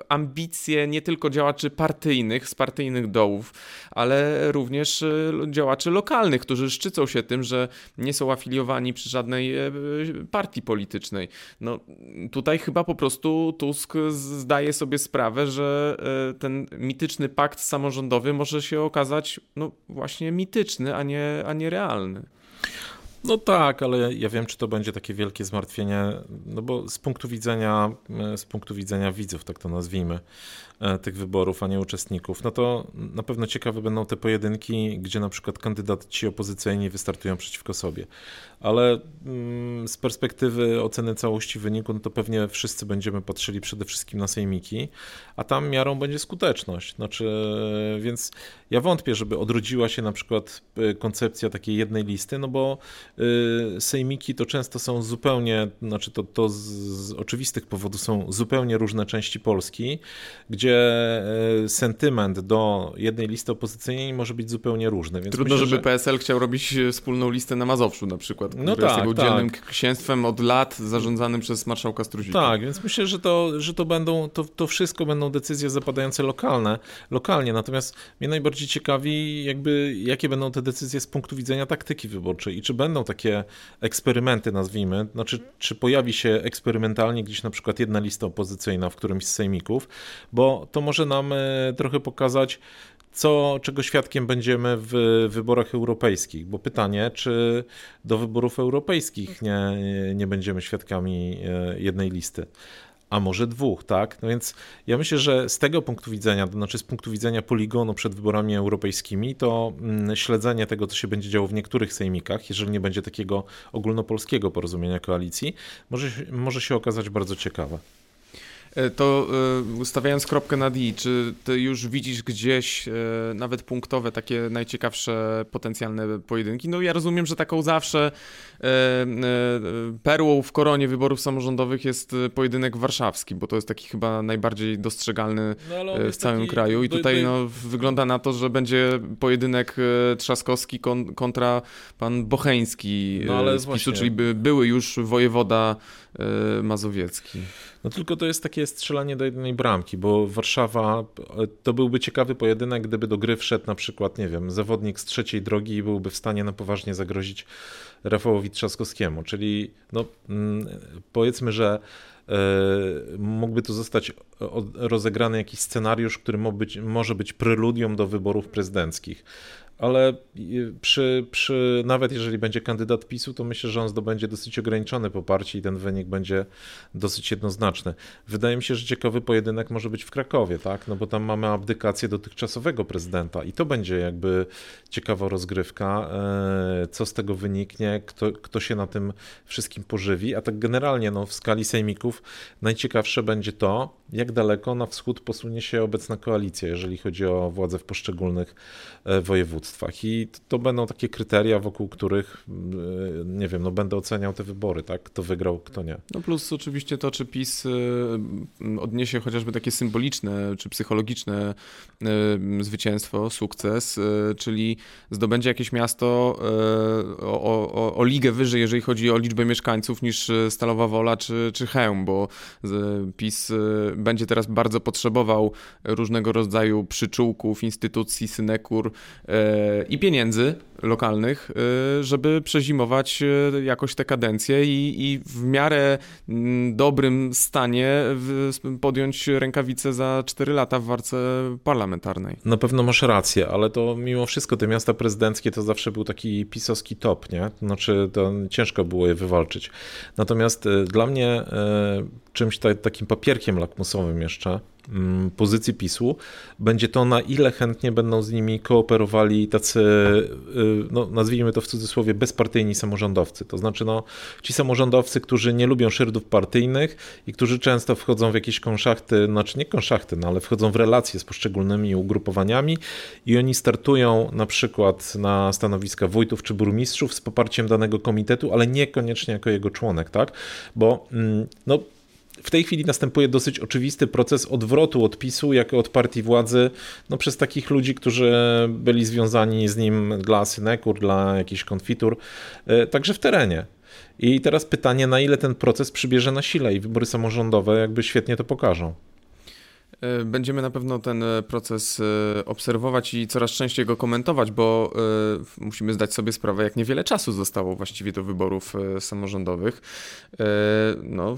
ambicje nie tylko działaczy partyjnych, z partyjnych dołów, ale również y, działaczy lokalnych, którzy szczycą się tym, że nie są afiliowani przy żadnej y, partii politycznej. No, tutaj chyba po prostu Tusk zdaje sobie sprawę, że ten mityczny pakt samorządowy może się okazać no, właśnie mityczny, a nie, a nie realny. No tak, ale ja wiem, czy to będzie takie wielkie zmartwienie, no bo z punktu widzenia, z punktu widzenia widzów, tak to nazwijmy, E, tych wyborów, a nie uczestników, no to na pewno ciekawe będą te pojedynki, gdzie na przykład kandydaci opozycyjni wystartują przeciwko sobie. Ale mm, z perspektywy oceny całości wyniku, no to pewnie wszyscy będziemy patrzyli przede wszystkim na sejmiki, a tam miarą będzie skuteczność. Znaczy, więc ja wątpię, żeby odrodziła się na przykład e, koncepcja takiej jednej listy, no bo e, sejmiki to często są zupełnie, znaczy to, to z, z oczywistych powodów są zupełnie różne części Polski, gdzie gdzie e, sentyment do jednej listy opozycyjnej może być zupełnie różny. Trudno, myślę, żeby że... PSL chciał robić e, wspólną listę na Mazowszu na przykład, no tak, jest tak. księstwem od lat zarządzanym przez marszałka Struzika. Tak, więc myślę, że to, że to będą, to, to wszystko będą decyzje zapadające lokalne, lokalnie, natomiast mnie najbardziej ciekawi jakby, jakie będą te decyzje z punktu widzenia taktyki wyborczej i czy będą takie eksperymenty, nazwijmy, znaczy czy pojawi się eksperymentalnie gdzieś na przykład jedna lista opozycyjna w którymś z sejmików, bo to może nam e, trochę pokazać, co, czego świadkiem będziemy w wyborach europejskich. Bo pytanie, czy do wyborów europejskich nie, nie będziemy świadkami e, jednej listy a może dwóch, tak? No więc ja myślę, że z tego punktu widzenia, to znaczy z punktu widzenia poligonu przed wyborami europejskimi, to mm, śledzenie tego, co się będzie działo w niektórych sejmikach, jeżeli nie będzie takiego ogólnopolskiego porozumienia koalicji, może, może się okazać bardzo ciekawe. E, to e, stawiając kropkę na D, czy ty już widzisz gdzieś e, nawet punktowe takie najciekawsze potencjalne pojedynki? No ja rozumiem, że taką zawsze perłą w koronie wyborów samorządowych jest pojedynek warszawski, bo to jest taki chyba najbardziej dostrzegalny no, w całym taki, kraju i tutaj no, wygląda na to, że będzie pojedynek Trzaskowski kontra pan Bocheński no, z PiSu, czyli by, były już wojewoda mazowiecki. No tylko to jest takie strzelanie do jednej bramki, bo Warszawa to byłby ciekawy pojedynek, gdyby do gry wszedł na przykład, nie wiem, zawodnik z trzeciej drogi i byłby w stanie na poważnie zagrozić Rafałowi Trzaskowskiemu. Czyli no, mm, powiedzmy, że e, mógłby tu zostać rozegrany jakiś scenariusz, który może być preludium do wyborów prezydenckich ale przy, przy, nawet jeżeli będzie kandydat PiSu, to myślę, że on zdobędzie dosyć ograniczone poparcie i ten wynik będzie dosyć jednoznaczny. Wydaje mi się, że ciekawy pojedynek może być w Krakowie, tak? No bo tam mamy abdykację dotychczasowego prezydenta i to będzie jakby ciekawa rozgrywka, e, co z tego wyniknie, kto, kto się na tym wszystkim pożywi, a tak generalnie no, w skali sejmików najciekawsze będzie to, jak daleko na wschód posunie się obecna koalicja, jeżeli chodzi o władzę w poszczególnych e, województwach. I to będą takie kryteria, wokół których, e, nie wiem, no będę oceniał te wybory, tak? Kto wygrał, kto nie. No plus oczywiście to, czy PiS e, odniesie chociażby takie symboliczne czy psychologiczne zwycięstwo, sukces, czyli zdobędzie jakieś miasto o, o, o ligę wyżej, jeżeli chodzi o liczbę mieszkańców, niż Stalowa Wola czy, czy Chełm, bo PiS będzie teraz bardzo potrzebował różnego rodzaju przyczółków, instytucji, synekur e, i pieniędzy lokalnych, e, żeby przezimować e, jakoś te kadencje i, i w miarę mm, dobrym stanie podjąć rękawice za 4 lata w warce parlamentarnej. Na pewno masz rację, ale to mimo wszystko te miasta prezydenckie to zawsze był taki pisowski top, nie? Znaczy to ciężko było je wywalczyć. Natomiast dla mnie czymś takim papierkiem lakmusowym jeszcze mm, pozycji PiSu będzie to, na ile chętnie będą z nimi kooperowali tacy, y, no, nazwijmy to w cudzysłowie, bezpartyjni samorządowcy. To znaczy, no, ci samorządowcy, którzy nie lubią szyrdów partyjnych i którzy często wchodzą w jakieś konszachty, znaczy nie konszachty, no, ale wchodzą w relacje z poszczególnymi ugrupowaniami i oni startują na przykład na stanowiska wójtów czy burmistrzów z poparciem danego komitetu, ale niekoniecznie jako jego członek, tak? Bo mm, no, w tej chwili następuje dosyć oczywisty proces odwrotu odpisu, jako od partii władzy, no przez takich ludzi, którzy byli związani z nim dla synekur, dla jakichś konfitur, e, także w terenie. I teraz pytanie, na ile ten proces przybierze na sile i wybory samorządowe jakby świetnie to pokażą. E, będziemy na pewno ten e, proces e, obserwować i coraz częściej go komentować, bo musimy zdać sobie sprawę, jak niewiele czasu zostało właściwie do wyborów samorządowych. No,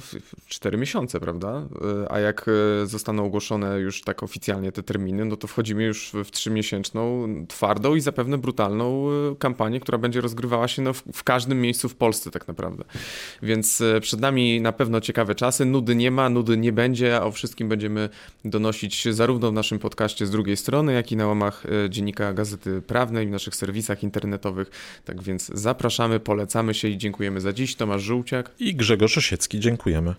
cztery miesiące, prawda? A jak zostaną ogłoszone już tak oficjalnie te terminy, no to wchodzimy już w trzymiesięczną, twardą i zapewne brutalną kampanię, która będzie rozgrywała się no, w każdym miejscu w Polsce tak naprawdę. Więc przed nami na pewno ciekawe czasy. Nudy nie ma, nudy nie będzie, a o wszystkim będziemy donosić zarówno w naszym podcaście z drugiej strony, jak i na łamach e, dziennika Gazety Prawnej, w naszych serwisach internetowych. Tak więc zapraszamy, polecamy się i dziękujemy za dziś. Tomasz Żółciak i Grzegorz Osiecki. Dziękujemy.